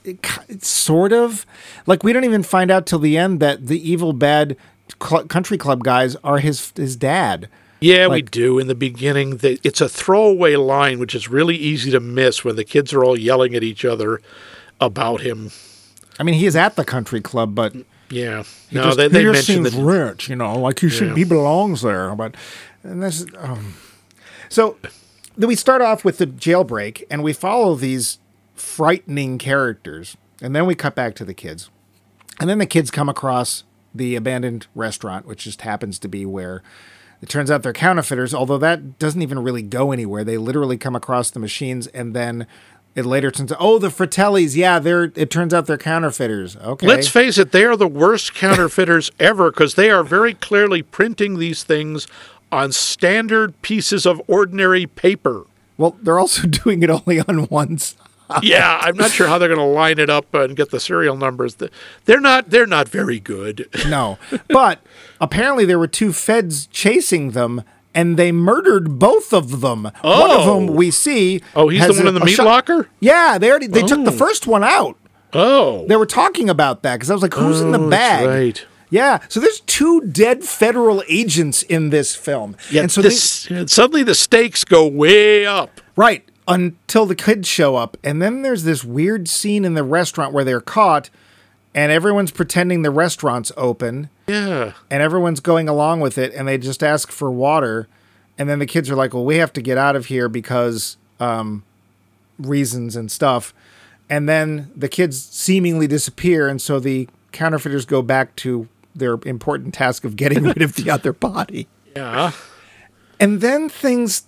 It's sort of like we don't even find out till the end that the evil bad cl- country club guys are his his dad. Yeah, we do in the beginning. The, it's a throwaway line, which is really easy to miss when the kids are all yelling at each other about him. I mean, he is at the country club, but Yeah. no, just, they, he they just seems that. rich, you know, like he should Yeah. he belongs there. But and this, um, so then we start off with the jailbreak, and we follow these frightening characters, and then we cut back to the kids, and then the kids come across the abandoned restaurant, which just happens to be where. It turns out they're counterfeiters, although that doesn't even really go anywhere. They literally come across the machines and then it later turns out, oh, the Fratellis, yeah, they're it turns out they're counterfeiters. Okay. Let's face it, they are the worst counterfeiters ever because they are very clearly printing these things on standard pieces of ordinary paper. well, they're also doing it only on one side. Yeah, I'm not sure how they're going to line it up and get the serial numbers. They're not. They're not very good. No. But apparently there were two feds chasing them and they murdered both of them. One of Oh. them we see. Oh, he's the one a- in the meat shot- locker. Yeah, they already they took the Oh. first one out. Oh, They were talking about that because I was like, who's in the Oh, bag? right. Yeah, so there's two dead federal agents in this film. Yeah, and so they- suddenly the stakes go way up. Right. Until the kids show up. And then there's this weird scene in the restaurant where they're caught and everyone's pretending the restaurant's open Yeah. and everyone's going along with it and they just ask for water. And then the kids are like, well, we have to get out of here because um, reasons and stuff. And then the kids seemingly disappear. And so the counterfeiters go back to their important task of getting rid of the other body. Yeah. And then things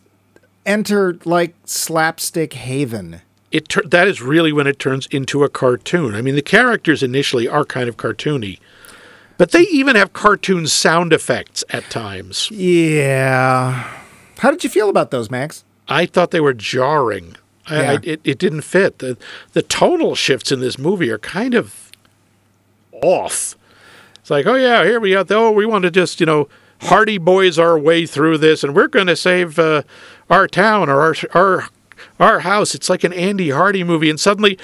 enter like slapstick haven. It tur- that is really when it turns into a cartoon. I mean, the characters initially are kind of cartoony, but they even have cartoon sound effects at times. Yeah. How did you feel about those, Max? I thought they were jarring. I, I, Yeah. it, it didn't fit. The the tonal shifts in this movie are kind of off. It's like, oh yeah, here we. The, oh, we want to just you know Hardy Boys our way through this, and we're going to save uh, our town or our our our house. It's like an Andy Hardy movie, and suddenly.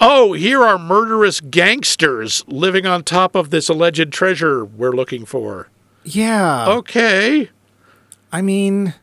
oh, here are murderous gangsters living on top of this alleged treasure we're looking for. Yeah. Okay. I mean,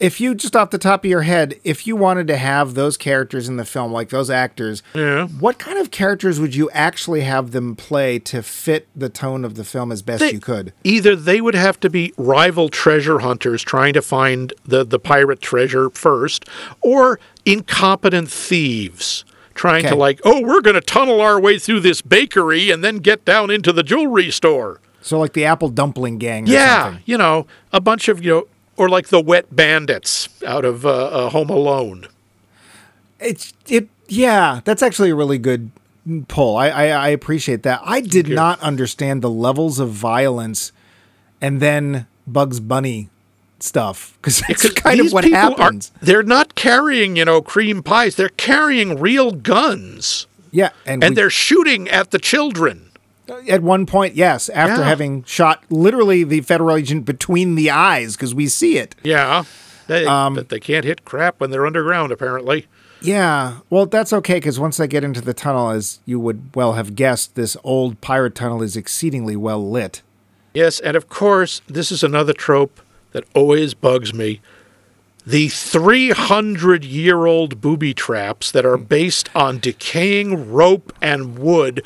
if you just off the top of your head, if you wanted to have those characters in the film, like those actors, Yeah. what kind of characters would you actually have them play to fit the tone of the film as best They- you could? Either they would have to be rival treasure hunters trying to find the, the pirate treasure first, or incompetent thieves trying to, like, oh, we're going to tunnel our way through this bakery and then get down into the jewelry store. So, like the Apple Dumpling Gang. Or Yeah, something. you know, a bunch of, you know, or like the wet bandits out of uh, uh, Home Alone. It's it. Yeah, that's actually a really good pull. I I, I appreciate that. I did not understand the levels of violence, and then Bugs Bunny stuff because Because kind of what happens. Are, they're not carrying, you know, cream pies. They're carrying real guns. yeah, and, And we- they're shooting at the children. At one point, yes, after Yeah. having shot literally the federal agent between the eyes because we see it. Yeah. They, Um, but they can't hit crap when they're underground, apparently. Yeah, well, that's okay because once they get into the tunnel, as you would well have guessed, this old pirate tunnel is exceedingly well lit. Yes, and of course, this is another trope that always bugs me. The 300 year old booby traps that are based on decaying rope and wood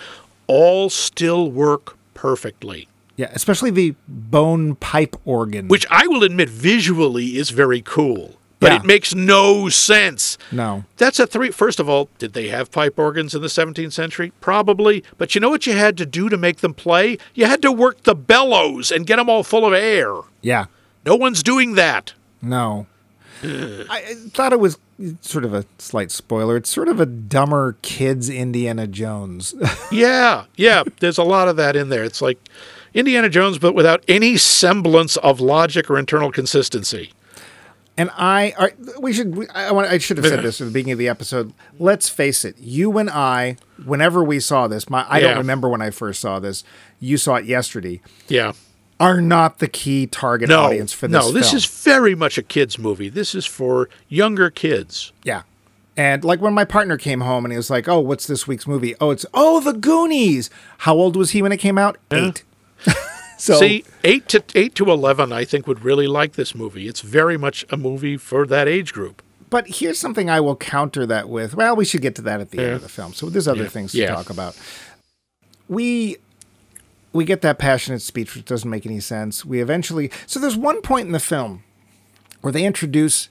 all still work perfectly. Yeah, especially the bone pipe organ. Which I will admit visually is very cool, but Yeah. it makes no sense. no, That's a three. First of all, did they have pipe organs in the 17th century? Probably. But you know what you had to do to make them play? You had to work the bellows and get them all full of air. yeah, No one's doing that. no. I I thought it was sort of a slight spoiler. It's sort of a dumber kids Indiana Jones. Yeah, yeah. There's a lot of that in there. It's like Indiana Jones, but without any semblance of logic or internal consistency. And I, are, we should. we- I, want, I should have said this at the beginning of the episode. Let's face it. You and I, whenever we saw this, my I Yeah. don't remember when I first saw this. You saw it yesterday. Yeah. Are not the key target No, audience for this. no. This film. is very much a kids' movie. This is for younger kids. yeah. And like when my partner came home and he was like, "Oh, what's this week's movie? Oh, it's oh, The Goonies." How old was he when it came out? Eight. so See, eight to eight to eleven, I think would really like this movie. It's very much a movie for that age group. But here's something I will counter that with. Well, we should get to that at the end of the film. So there's other things to Yeah. talk about. We we get that passionate speech which doesn't make any sense. We eventually So there's one point in the film where they introduce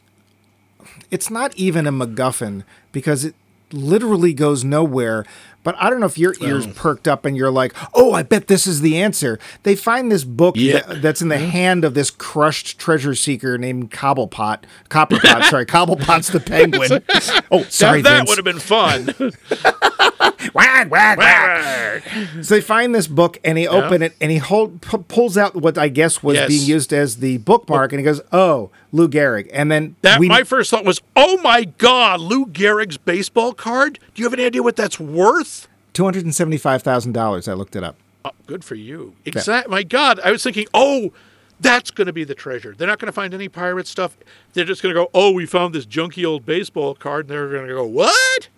it's not even a MacGuffin because it literally goes nowhere. But I don't know if your ears perked up and you're like, "Oh, I bet this is the answer." They find this book Yeah. that, that's in the mm-hmm. hand of this crushed treasure seeker named Cobblepot. Copperpot, sorry, Cobblepot's the penguin. Oh, sorry, that that would have been fun. Wag, wag, wag. So they find this book and he open it and he hold, pu- pulls out what I guess was Yes. being used as the bookmark oh. and he goes, "Oh, Lou Gehrig." And then That we my first thought was, "Oh my God, Lou Gehrig's baseball card! Do you have any idea what that's worth?" two hundred and seventy five thousand dollars. I looked it up. Oh, good for you. Exact. My God, I was thinking, "Oh, that's going to be the treasure." They're not going to find any pirate stuff. They're just going to go, "Oh, we found this junky old baseball card," and they're going to go, "What?"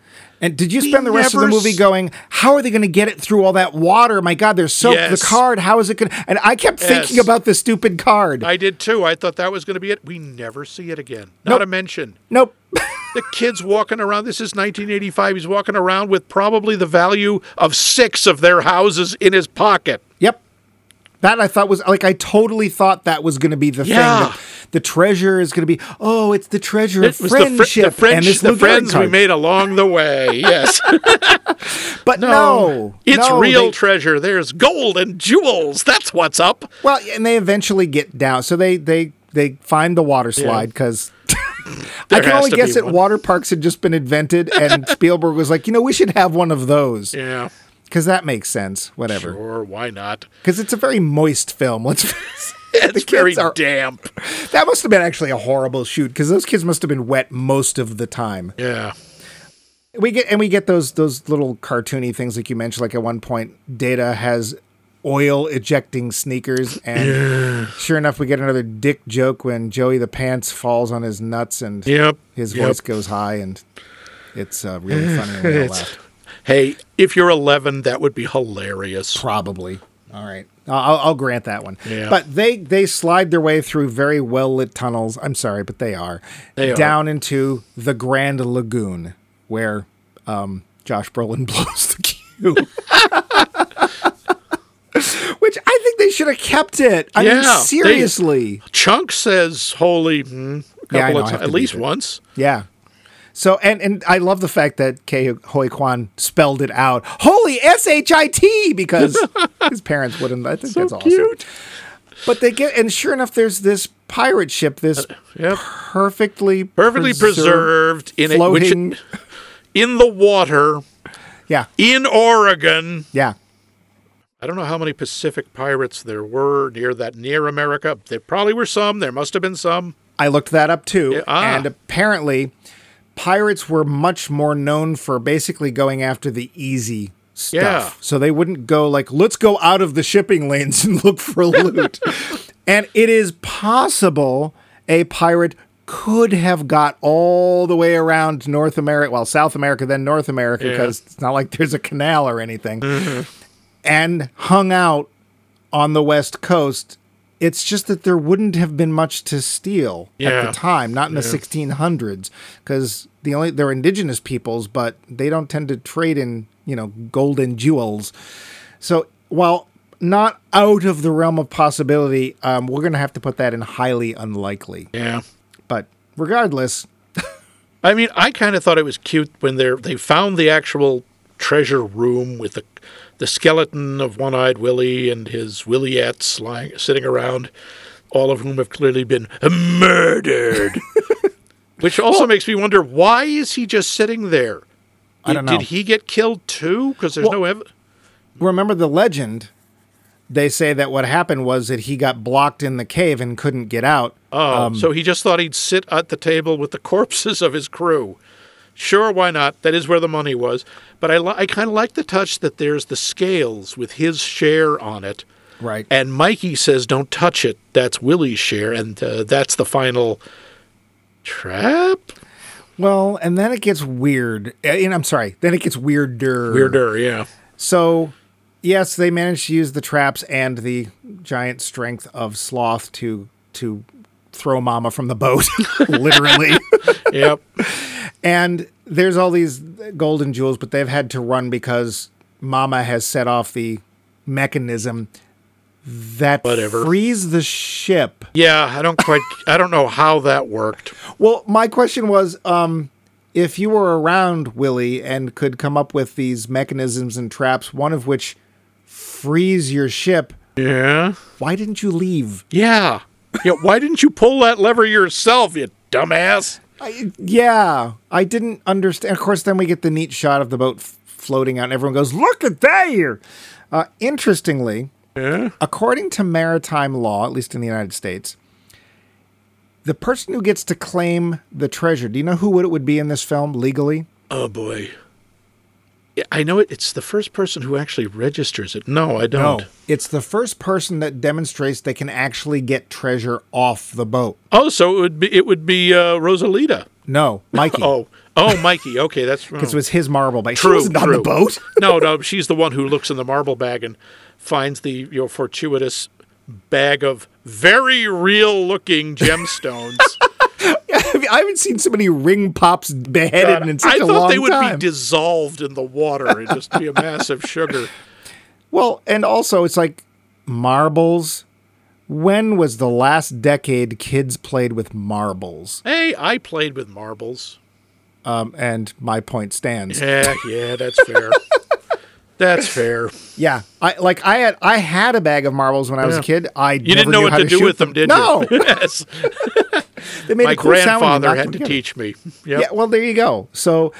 And did you We spend the rest of the movie going, how are they going to get it through all that water? My God, they're soaked. Yes. The card, how is it going to. And I kept thinking Yes. about the stupid card. I did too. I thought that was going to be it. We never see it again. Not Nope. a mention. nope. The kid's walking around. This is 1985. He's walking around with probably the value of six of their houses in his pocket. Yep. That I thought was like I totally thought that was going to be the Yeah. thing. The treasure is going to be oh, it's the treasure It of was the, fr- friendship the, French, and this the Lou friends we made along the way. Yes. But no, it's no, real they- treasure. There's gold and jewels. That's what's up. well, and they eventually get down. So they they they find the water slide because. I There can only guess that water parks had just been invented, and Spielberg was like, you know, we should have one of those Yeah. Because that makes sense. Whatever. Sure. Why not? because it's a very moist film. Let's. It's very kids are- damp. that must have been actually a horrible shoot because those kids must have been wet most of the time. Yeah. We get and we get those those little cartoony things like you mentioned. Like at one point, Data has oil ejecting sneakers, and sure enough, we get another dick joke when Joey the Pants falls on his nuts and Yep. his Yep. voice goes high, and it's uh, really funny. And we all It's, laughed. Hey, if you're 11, that would be hilarious. Probably. All right. I'll, I'll grant that one. Yeah. But they they slide their way through very well lit tunnels. I'm sorry, but they are They are. down into the Grand Lagoon, where um, Josh Brolin blows the cue. Which I think they should have kept it. I Yeah, mean, they- seriously. Chunk says holy hmm, a Yeah, couple know, of I have times, to at least once. Yeah. So and and I love the fact that Ke Huy Quan spelled it out. Holy S H I T because his parents wouldn't. I think that's awesome. But they get and sure enough, there's this pirate ship, this Yep. perfectly Perfectly preserved in a, which, floating. in the water yeah, in Oregon. yeah. I don't know how many Pacific pirates there were near that near America. There probably were some. There must have been some. I looked that up too, Yeah, ah. and apparently, pirates were much more known for basically going after the easy stuff. Yeah. So they wouldn't go like, let's go out of the shipping lanes and look for loot. and it is possible a pirate could have got all the way around North America, well, South America, then North America, Yeah. because it's not like there's a canal or anything, Mm-hmm. and hung out on the West Coast. It's just that there wouldn't have been much to steal at the time, not in the 1600s, because the only they're indigenous peoples, but they don't tend to trade in you know gold and jewels. So while not out of the realm of possibility, um, we're going to have to put that in highly unlikely. Yeah. But regardless, I mean, I kind of thought it was cute when they they found the actual treasure room with the the skeleton of One-Eyed Willie and his Williettes lying sitting around, all of whom have clearly been murdered. Which also makes me wonder why is he just sitting there? I don't know. Did he get killed too? Because there's Well- no evidence. remember the legend. They say that what happened was that he got blocked in the cave and couldn't get out. Oh, um, so he just thought he'd sit at the table with the corpses of his crew. Sure, why not? That is where the money was. But I, li- I kind of like the touch that there's the scales with his share on it. Right. And Mikey says, don't touch it. That's Willie's share. And uh, that's the final trap? Well, and then it gets weird. And I'm sorry, then it gets weirder. Weirder, yeah. So, yes, they managed to use the traps and the giant strength of Sloth to to throw Mama from the boat, literally. Yep. and there's all these golden jewels, but they've had to run because Mama has set off the mechanism that Whatever. frees the ship. Yeah, I don't quite, I don't know how that worked. Well, my question was, um, if you were around Willie and could come up with these mechanisms and traps, one of which frees your ship, Yeah. why didn't you leave? Yeah. Yeah, why didn't you pull that lever yourself, you dumbass? I, yeah, I didn't understand. Of course, then we get the neat shot of the boat f- floating out, and everyone goes, "Look at there!" Uh, interestingly, Yeah. according to maritime law, at least in the United States, the person who gets to claim the treasure, do you know who it would be in this film legally? Oh boy. I know it. It's the first person who actually registers it. No, I don't. No, It's the first person that demonstrates they can actually get treasure off the boat. Oh, so it would be it would be uh, Rosalita. No, Mikey. Oh, oh, Mikey. Okay, that's Because it was his marble bag. true. she wasn't on the true. boat. no, no, she's the one who looks in the marble bag and finds the you know fortuitous bag of very real looking gemstones. I haven't seen so many ring pops beheaded in such I a thought they would time. be dissolved in the water and just be a mass of sugar. well, and also it's like marbles. When was the last decade kids played with marbles? Hey, I played with marbles. Um, and my point stands. Yeah, yeah, that's fair. that's fair. Yeah, I like I had I had a bag of marbles when I was a kid. I You didn't know what to do with them, did no. you? No. yes. They made My a cool sound when you grandfather had to together. teach me. Yep. Yeah, well, there you go. So,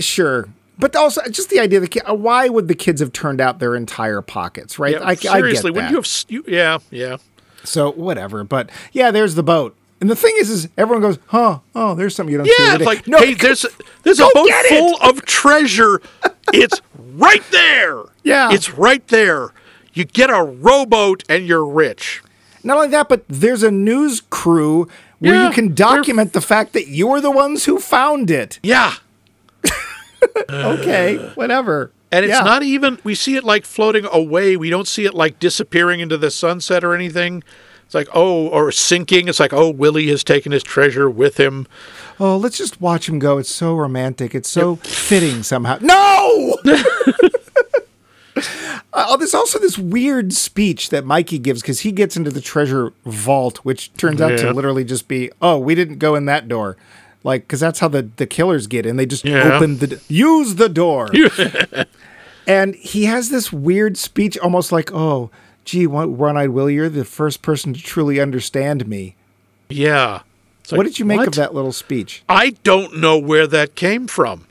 sure. But also, just the idea that uh, why would the kids have turned out their entire pockets, right? Yeah, I, I seriously, get when that. you have you, yeah, yeah. so whatever. But yeah, there's the boat. And the thing is, is everyone goes, huh? Oh, there's something you don't see. Yeah, it's day." like, hey, there's there's a boat full of treasure. it's right there. Yeah. it's right there. You get a rowboat and you're rich. Not only that, but there's a news crew where Yeah, you can document the fact that you were the ones who found it. Yeah. okay, whatever. And it's Yeah. not even, we see it like floating away. We don't see it like disappearing into the sunset or anything. It's like, oh, or sinking. It's like, oh, Willie has taken his treasure with him. Oh, let's just watch him go. It's so romantic. It's so fitting somehow. No! Uh, there's also this weird speech that Mikey gives because he gets into the treasure vault, which turns out to literally just be, oh, we didn't go in that door. Like, because that's how the, the killers get in. They just Yeah. open the, use the door. and he has this weird speech, almost like, oh, gee, one eyed Willie, you're the first person to truly understand me. Yeah. It's what like, did you make what? of that little speech? I don't know where that came from.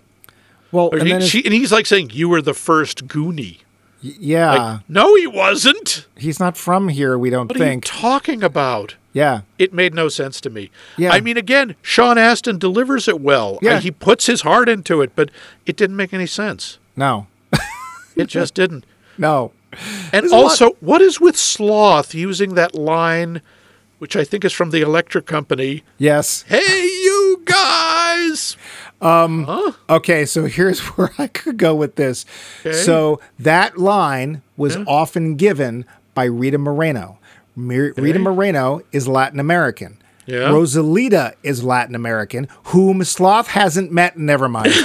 Well, and he- she, and he's like saying, you were the first Goonie. y- yeah, Like, no, he wasn't. he's not from here. We don't What think. are you talking about? yeah, It made no sense to me. Yeah. I mean, again, Sean Astin delivers it well. Yeah. He puts his heart into it, but it didn't make any sense. no, It just didn't. no. And There's also, what is with Sloth using that line, which I think is from the Electric Company? Yes. Hey, you guys! Um, okay, so here's where I could go with this. Okay. So that line was often given by Rita Moreno. Mir- Rita Moreno is Latin American. Yeah. Rosalita is Latin American, whom Sloth hasn't met. Never mind.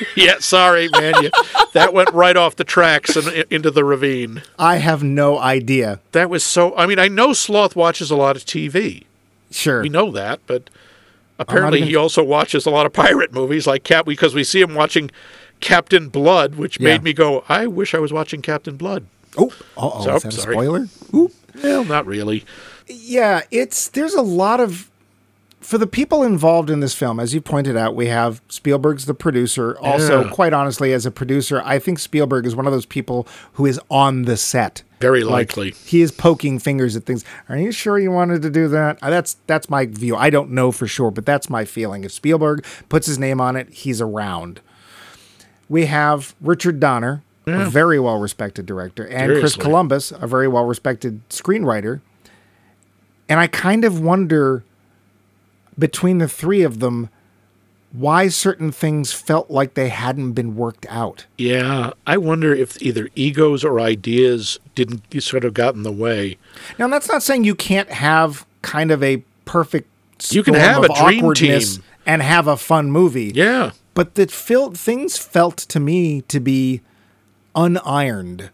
Yeah, sorry, man. You, that went right off the tracks and into the ravine. I have no idea. That was so. I mean, I know Sloth watches a lot of TV. Sure. We know that, but apparently even- he also watches a lot of pirate movies like Cap because we see him watching Captain Blood, which Yeah. made me go, I wish I was watching Captain Blood. Oh, uh-oh, So- is that a sorry. spoiler? Ooh. Well, not really. Yeah, it's there's a lot of for the people involved in this film, as you pointed out, we have Spielberg's the producer. Also, Yeah. quite honestly, as a producer, I think Spielberg is one of those people who is on the set. Very Like, likely. he is poking fingers at things. Are you sure you wanted to do that? Uh, That's that's my view. I don't know for sure, but that's my feeling. If Spielberg puts his name on it, he's around. We have Richard Donner, a very well respected director, and Chris Columbus, a very well respected screenwriter. And I kind of wonder between the three of them why certain things felt like they hadn't been worked out. Yeah, I wonder if either egos or ideas didn't sort of got in the way. Now, that's not saying you can't have kind of a perfect You can have a dream team. and have a fun movie. Yeah. But that felt things felt to me to be unironed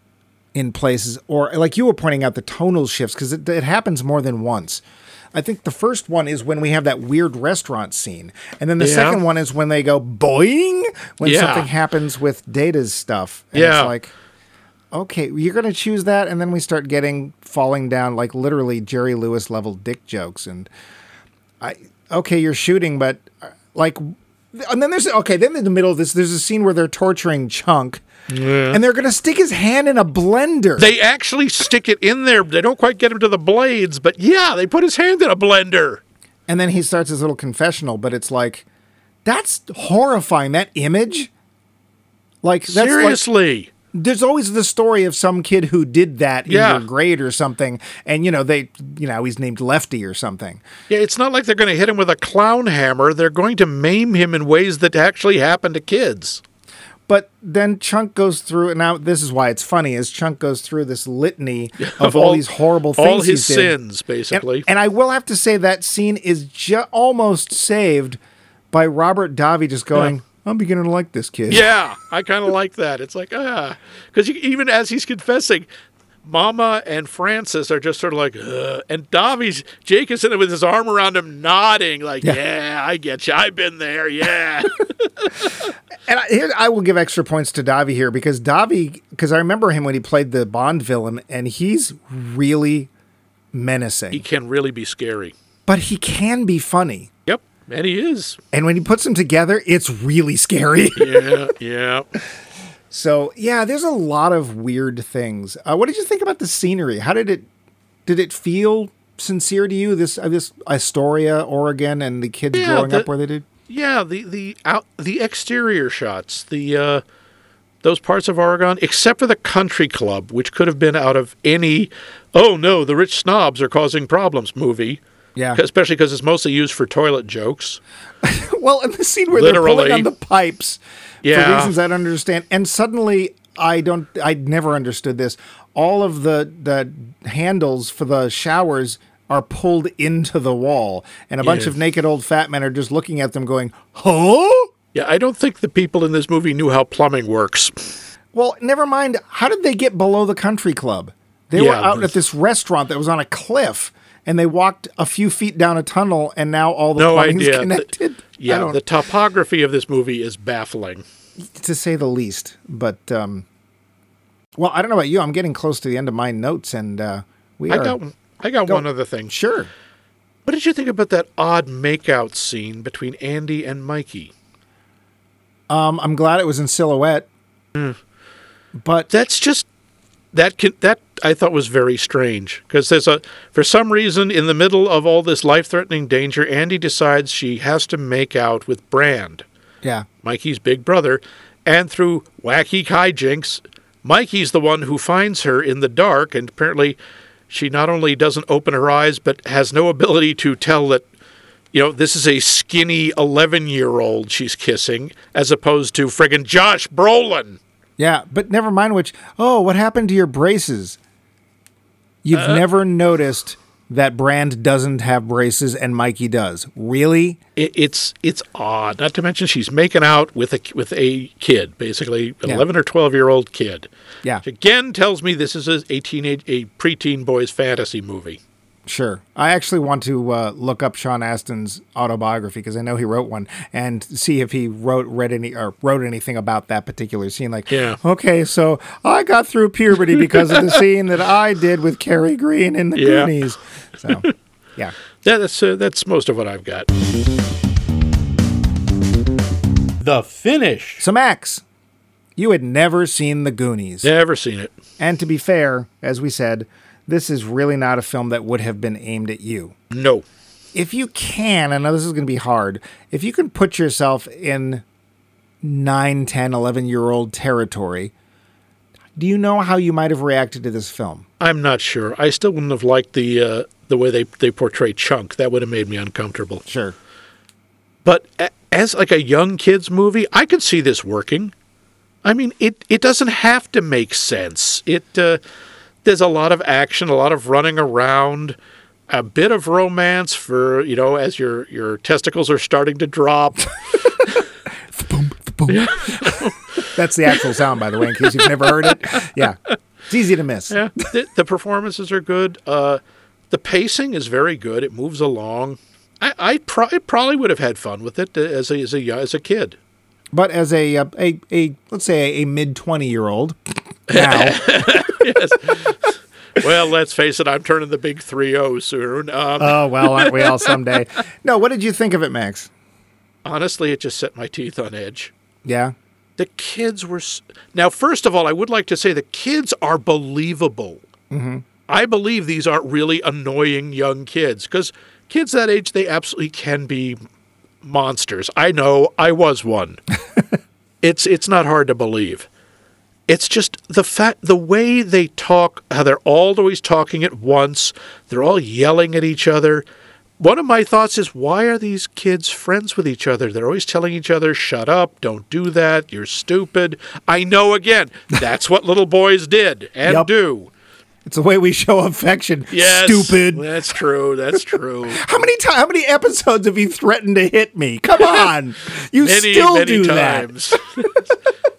in places, or like you were pointing out, the tonal shifts because it, it happens more than once. I think the first one is when we have that weird restaurant scene, and then the Yeah. second one is when they go boing when Yeah. something happens with Data's stuff. And Yeah. it's like, okay, you're going to choose that, and then we start getting falling down like literally Jerry Lewis level dick jokes, and I okay, you're shooting, but uh, like, and then there's okay, then in the middle of this, there's a scene where they're torturing Chunk, and they're going to stick his hand in a blender. They actually stick it in there. They don't quite get him to the blades, but yeah, they put his hand in a blender. And then he starts his little confessional, but it's like, that's horrifying. That image, like, that's like, Seriously. there's always the story of some kid who did that in Yeah. your grade or something, and you know they, you know, he's named Lefty or something. Yeah, it's not like they're going to hit him with a clown hammer. They're going to maim him in ways that actually happen to kids. But then Chunk goes through, and now this is why it's funny: is Chunk goes through this litany of all, these horrible things, all his he's did. sins, And, basically. and I will have to say that scene is ju- almost saved by Robert Davi just going, "I'm beginning to like this kid." yeah, I kind of like that. It's like ah, because even as he's confessing, Mama and Francis are just sort of like, Ugh. and Davi's Jake is in sitting with his arm around him, nodding like, Yeah. yeah, I get you. I've been there. Yeah, And I, here, I will give extra points to Davi here because Davi, because I remember him when he played the Bond villain, and he's really menacing, he can really be scary. but he can be funny. Yep, and he is. And when he puts them together, it's really scary. Yeah, yeah. So yeah, there's a lot of weird things. Uh, what did you think about the scenery? How did it did it feel sincere to you? This uh, this Astoria, Oregon, and the kids Yeah, growing the- up where they did. Yeah, the the out the exterior shots, the uh, those parts of Oregon, except for the country club, which could have been out of any "oh no, the rich snobs are causing problems" movie. Yeah. especially because it's mostly used for toilet jokes. Well, in the scene where they're pulling on the pipes yeah. for reasons I don't understand, and suddenly I don't, I never understood this. All of the the handles for the showers are pulled into the wall, and a bunch Yeah. of naked old fat men are just looking at them, going, "Huh." Yeah, I don't think the people in this movie knew how plumbing works. Well, never mind. How did they get below the country club? They were out at this restaurant that was on a cliff, and they walked a few feet down a tunnel, and now all the No plumbing's idea. connected. I Yeah, the topography of this movie is baffling. to say the least. But um, well, I don't know about you. I'm getting close to the end of my notes, and uh, we I are got I got Go- one other thing. sure. What did you think about that odd makeout scene between Andy and Mikey? Um, I'm glad it was in silhouette, Mm. but That's just that can, that I thought was very strange because there's a for some reason in the middle of all this life-threatening danger, Andy decides she has to make out with Brand, yeah, Mikey's big brother, and through wacky hijinks, Mikey's the one who finds her in the dark, and apparently she not only doesn't open her eyes but has no ability to tell that you know this is a skinny 11-year-old she's kissing as opposed to friggin' Josh Brolin. yeah. But never mind. Which oh, what happened to your braces? You've Uh, never noticed that Brand doesn't have braces and Mikey does. Really? it, it's it's odd. Not to mention she's making out with a with a kid, basically an Yeah. eleven or twelve year old kid. Yeah, Which again tells me this is a, a teenage a preteen boy's fantasy movie. Sure. I actually want to uh, look up Sean Astin's autobiography because I know he wrote one and see if he wrote read any or wrote anything about that particular scene. Like, Yeah. okay, so I got through puberty because of the scene that I did with Kerri Green in the Yeah. Goonies. So, yeah. That- That's uh, that's most of what I've got. The finish. So Max, you had never seen the Goonies, Never seen it. and to be fair, as we said, this is really not a film that would have been aimed at you. No. if you can, I know this is going to be hard, if you can put yourself in 9, 10, 11 year old territory, do you know how you might have reacted to this film? I'm not sure. I still wouldn't have liked the uh, the way they they portray Chunk. That would have made me uncomfortable. Sure. But a- as like a young kids movie, I could see this working. I mean, it it doesn't have to make sense. It uh, there's a lot of action, a lot of running around, a bit of romance for you know as your your testicles are starting to drop. boom, boom. That's the actual sound, by the way, in case you've never heard it. Yeah. It's easy to miss. yeah, the, the performances are good. Uh, the pacing is very good. It moves along. I I, pro- I probably would have had fun with it uh, as a as a as a kid. But as a, uh, a, a let's say a mid 20 year old now, Well, let's face it, I'm turning the big 3-0 soon. Um, oh, well, aren't we all someday? No, what did you think of it, Max? honestly, it just set my teeth on edge. Yeah. The kids were. s- Now, first of all, I would like to say the kids are believable. I believe these aren't really annoying young kids because kids that age, they absolutely can be monsters. I know, I was one. it's it's not hard to believe. It's just the fact, the way they talk, how they're all always talking at once. They're all yelling at each other. One of my thoughts is, why are these kids friends with each other? They're always telling each other, shut up, don't do that, you're stupid. I know, again, that's what little boys did and Yep. do. It's the way we show affection. Yes. Stupid. That's true. That's true. How many times? How many episodes have you threatened to hit me? Come on, you many, still many do that.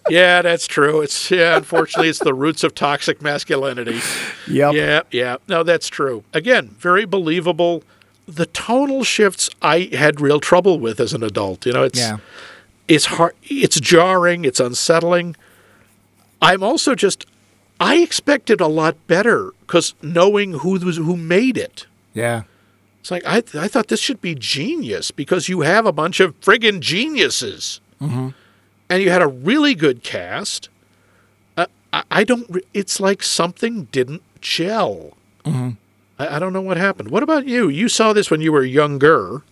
Yeah, that's true. It's yeah, unfortunately it's the roots of toxic masculinity. Yep. Yeah, yeah. No, that's true. Again, very believable. The tonal shifts I had real trouble with as an adult. You know, it's Yeah. it's hard it's jarring, it's unsettling. I'm also just I expected a lot better cuz knowing who was who made it. Yeah. It's like I I thought this should be genius because you have a bunch of friggin' geniuses, mm-hmm. And you had a really good cast. Uh, I, I don't. re- It's like something didn't gel. I, I don't know what happened. What about you? You saw this when you were younger.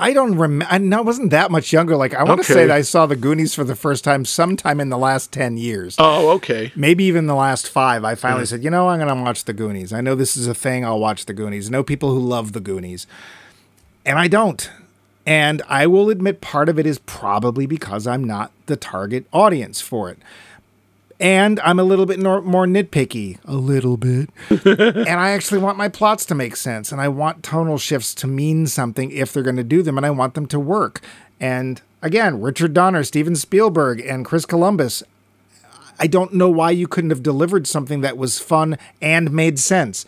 I don't remember. I wasn't that much younger. Like I want to Okay. say that I saw the Goonies for the first time sometime in the last ten years. Oh, okay. Maybe even the last five. I finally said, you know, I'm going to watch the Goonies. I know this is a thing. I'll watch the Goonies. I know people who love the Goonies, and I don't. And I will admit, part of it is probably because I'm not the target audience for it. And I'm a little bit nor- more nitpicky, a little bit. and I actually want my plots to make sense. And I want tonal shifts to mean something if they're going to do them. And I want them to work. And again, Richard Donner, Steven Spielberg, and Chris Columbus. I don't know why you couldn't have delivered something that was fun and made sense.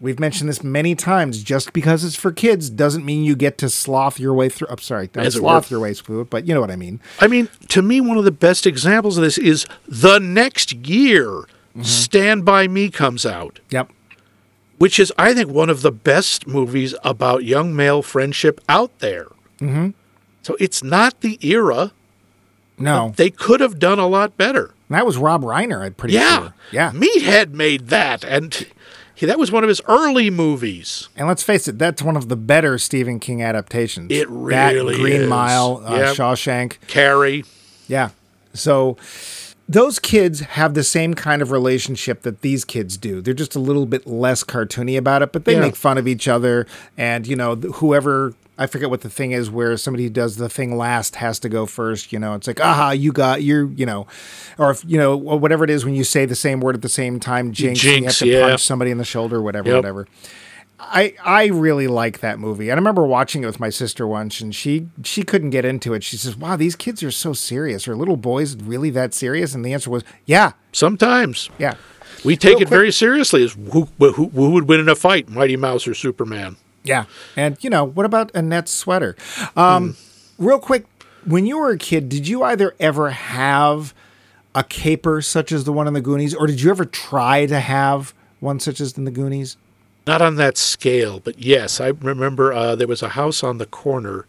We've mentioned this many times. Just because it's for kids doesn't mean you get to sloth your way through. I'm sorry, not sloth your way through it, but you know what I mean. I mean, to me, one of the best examples of this is the next year, Stand By Me comes out, Yep. which is, I think, one of the best movies about young male friendship out there. Mm-hmm. So it's not the era. No, They could have done a lot better. that was Rob Reiner. I'm pretty Yeah. sure. Yeah. Meathead made that. And he, that was one of his early movies. And let's face it, that's one of the better Stephen King adaptations. It that, really Green is. Mile, uh, Yep. Shawshank. Carrie. Yeah. So those kids have the same kind of relationship that these kids do. They're just a little bit less cartoony about it, but they Yeah. make fun of each other. And, you know, whoever, I forget what the thing is where somebody who does the thing last has to go first. You know, it's like, aha, you got, you're, you know, or if, you know, whatever it is when you say the same word at the same time, jinx, and you have Jinx, to yeah. punch somebody in the shoulder, whatever, Yep. whatever. I I really like that movie. And I remember watching it with my sister once and she she couldn't get into it. She says, "Wow, these kids are so serious. Are little boys really that serious?" And the answer was, "Yeah. Sometimes. Yeah." We take Real it very seriously as who, who, who would win in a fight, Mighty Mouse or Superman? Yeah. And you know, what about Annette's sweater? Um real quick, when you were a kid, did you either ever have a caper such as the one in the Goonies or did you ever try to have one such as in the Goonies? Not on that scale, but yes, I remember uh, there was a house on the corner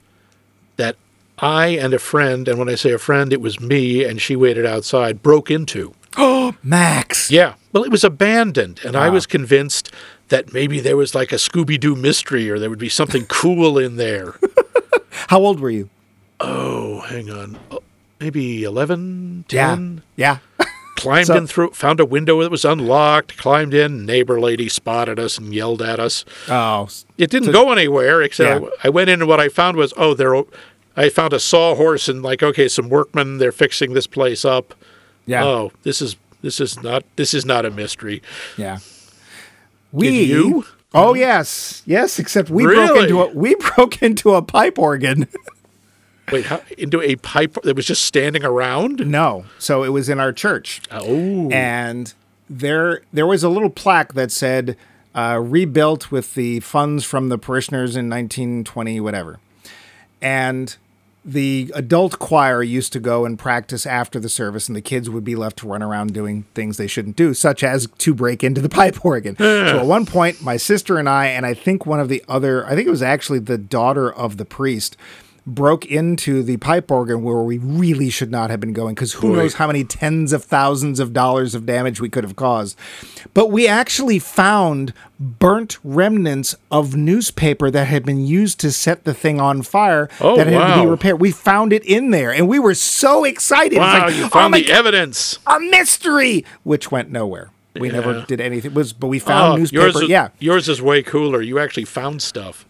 that I and a friend, and when I say a friend, it was me, and she waited outside, broke into. Oh, Max. Yeah, well, it was abandoned, and Ah. I was convinced that maybe there was like a Scooby Doo mystery or there would be something cool in there. How old were you? Oh, hang on. Oh, maybe 11, 10? Yeah. Yeah. Climbed So- in through, found a window that was unlocked, climbed in, neighbor lady spotted us and yelled at us. oh, It didn't go anywhere except Yeah. I, I went in and what I found was, oh, there. I found a sawhorse and like, okay, some workmen. They're fixing this place up. yeah. Oh, this is this is not this is not a mystery. Yeah. We you? Oh yes. Yes, except we broke into a we broke into a pipe organ. Wait, how, into a pipe that was just standing around? no. So it was in our church. Oh, And there there was a little plaque that said uh, rebuilt with the funds from the parishioners in 1920 whatever. And the adult choir used to go and practice after the service, and the kids would be left to run around doing things they shouldn't do, such as to break into the pipe organ. so at one point, my sister and I, and I think one of the other, I think it was actually the daughter of the priest, broke into the pipe organ where we really should not have been going because who knows how many tens of thousands of dollars of damage we could have caused. But we actually found burnt remnants of newspaper that had been used to set the thing on fire Oh, that had to be repaired. We found it in there and we were so excited. Wow! like, you "Oh found my the evidence. a mystery, which went nowhere. We never did anything. It was but we found Oh, newspaper. yours is, yeah. yours is way cooler. You actually found stuff.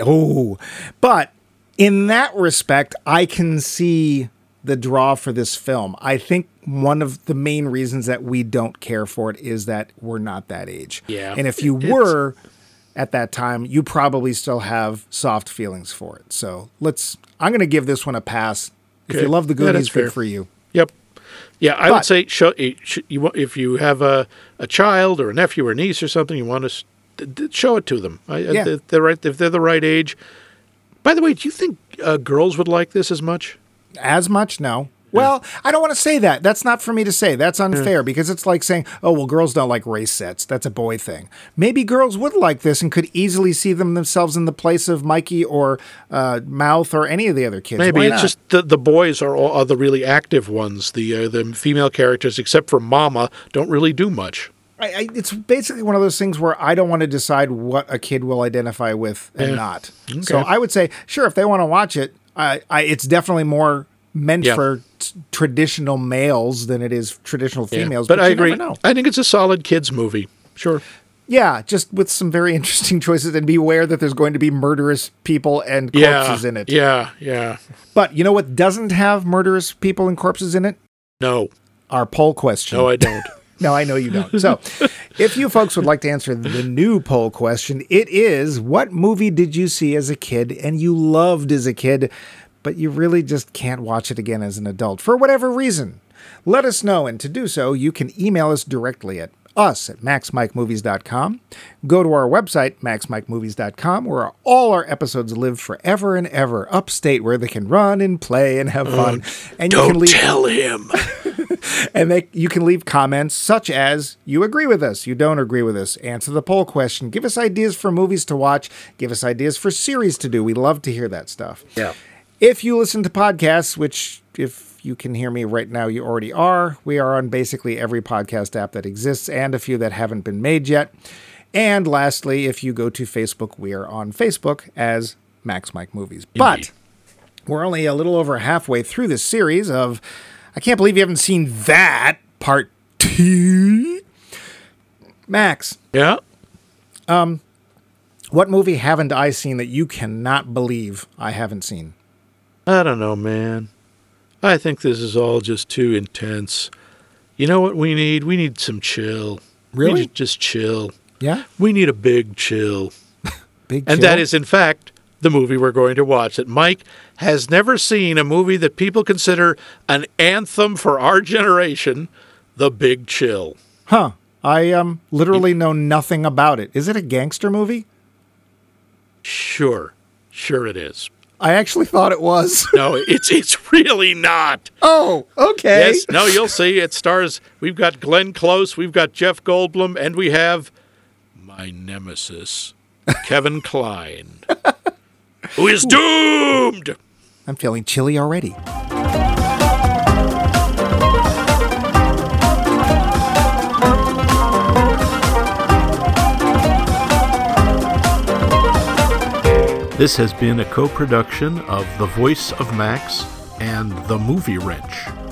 Oh, but in that respect, I can see the draw for this film. I think one of the main reasons that we don't care for it is that we're not that age. Yeah. And if you It's- were at that time, you probably still have soft feelings for it. So let's, I'm going to give this one a pass. If you love the Yeah, Goonies, that's good fair. for you. Yep. Yeah, I But- would say show, eh, you, if you have a, a child or a nephew or niece or something, you want to s- d- d- show it to them. I, Yeah. they're right. If they're the right age. By the way, do you think uh, girls would like this as much? As much? No. Well, I don't want to say that. That's not for me to say. That's unfair because it's like saying, oh, well, girls don't like race sets. That's a boy thing. Maybe girls would like this and could easily see them themselves in the place of Mikey or uh, Mouth or any of the other kids. Maybe Why it's not? just the, the boys are all are the really active ones. The uh, the female characters, except for Mama, don't really do much. I, I, it's basically one of those things where I don't want to decide what a kid will identify with and Yeah. not. So I would say, sure, if they want to watch it, I, I, it's definitely more meant Yeah. for t- traditional males than it is traditional Yeah. females. But, I agree. I think it's a solid kids movie. Sure. Yeah, just with some very interesting choices, and be aware that there's going to be murderous people and corpses in it. Yeah. Yeah. But you know what doesn't have murderous people and corpses in it? No. Our poll question. No, I don't. No, I know you don't. So, if you folks would like to answer the new poll question, it is what movie did you see as a kid and you loved as a kid, but you really just can't watch it again as an adult for whatever reason? Let us know, and to do so, you can email us directly at us at maxmikemovies.com. Go to our website, maxmikemovies.com, where all our episodes live forever and ever, upstate, where they can run and play and have fun. Oh, and you can Don't leave tell him. and they, you can leave comments such as you agree with us, you don't agree with us, answer the poll question, give us ideas for movies to watch, give us ideas for series to do. We love to hear that stuff. Yeah. If you listen to podcasts, which if you can hear me right now, you already are, we are on basically every podcast app that exists and a few that haven't been made yet. And lastly, if you go to Facebook, we are on Facebook as Max Mike Movies. But we're only a little over halfway through this series of I can't believe you haven't seen that part two. Max, Yeah. Um, what movie haven't I seen that you cannot believe I haven't seen? I don't know, man. I think this is all just too intense. You know what we need? We need some chill. We Really? need just chill. Yeah, We need a big chill. big. Chill? And that is, in fact, the movie we're going to watch. That Mike has never seen a movie that people consider an anthem for our generation The Big Chill. huh? I um literally know nothing about it. Is it a gangster movie? Sure. Sure it is. I actually thought it was. No, it's it's really not. oh, okay. Yes, no, you'll see. It stars. We've got Glenn Close, we've got Jeff Goldblum, and we have my nemesis, Kevin Kline, who is doomed. I'm feeling chilly already. This has been a co production of The Voice of Max and The Movie Wrench.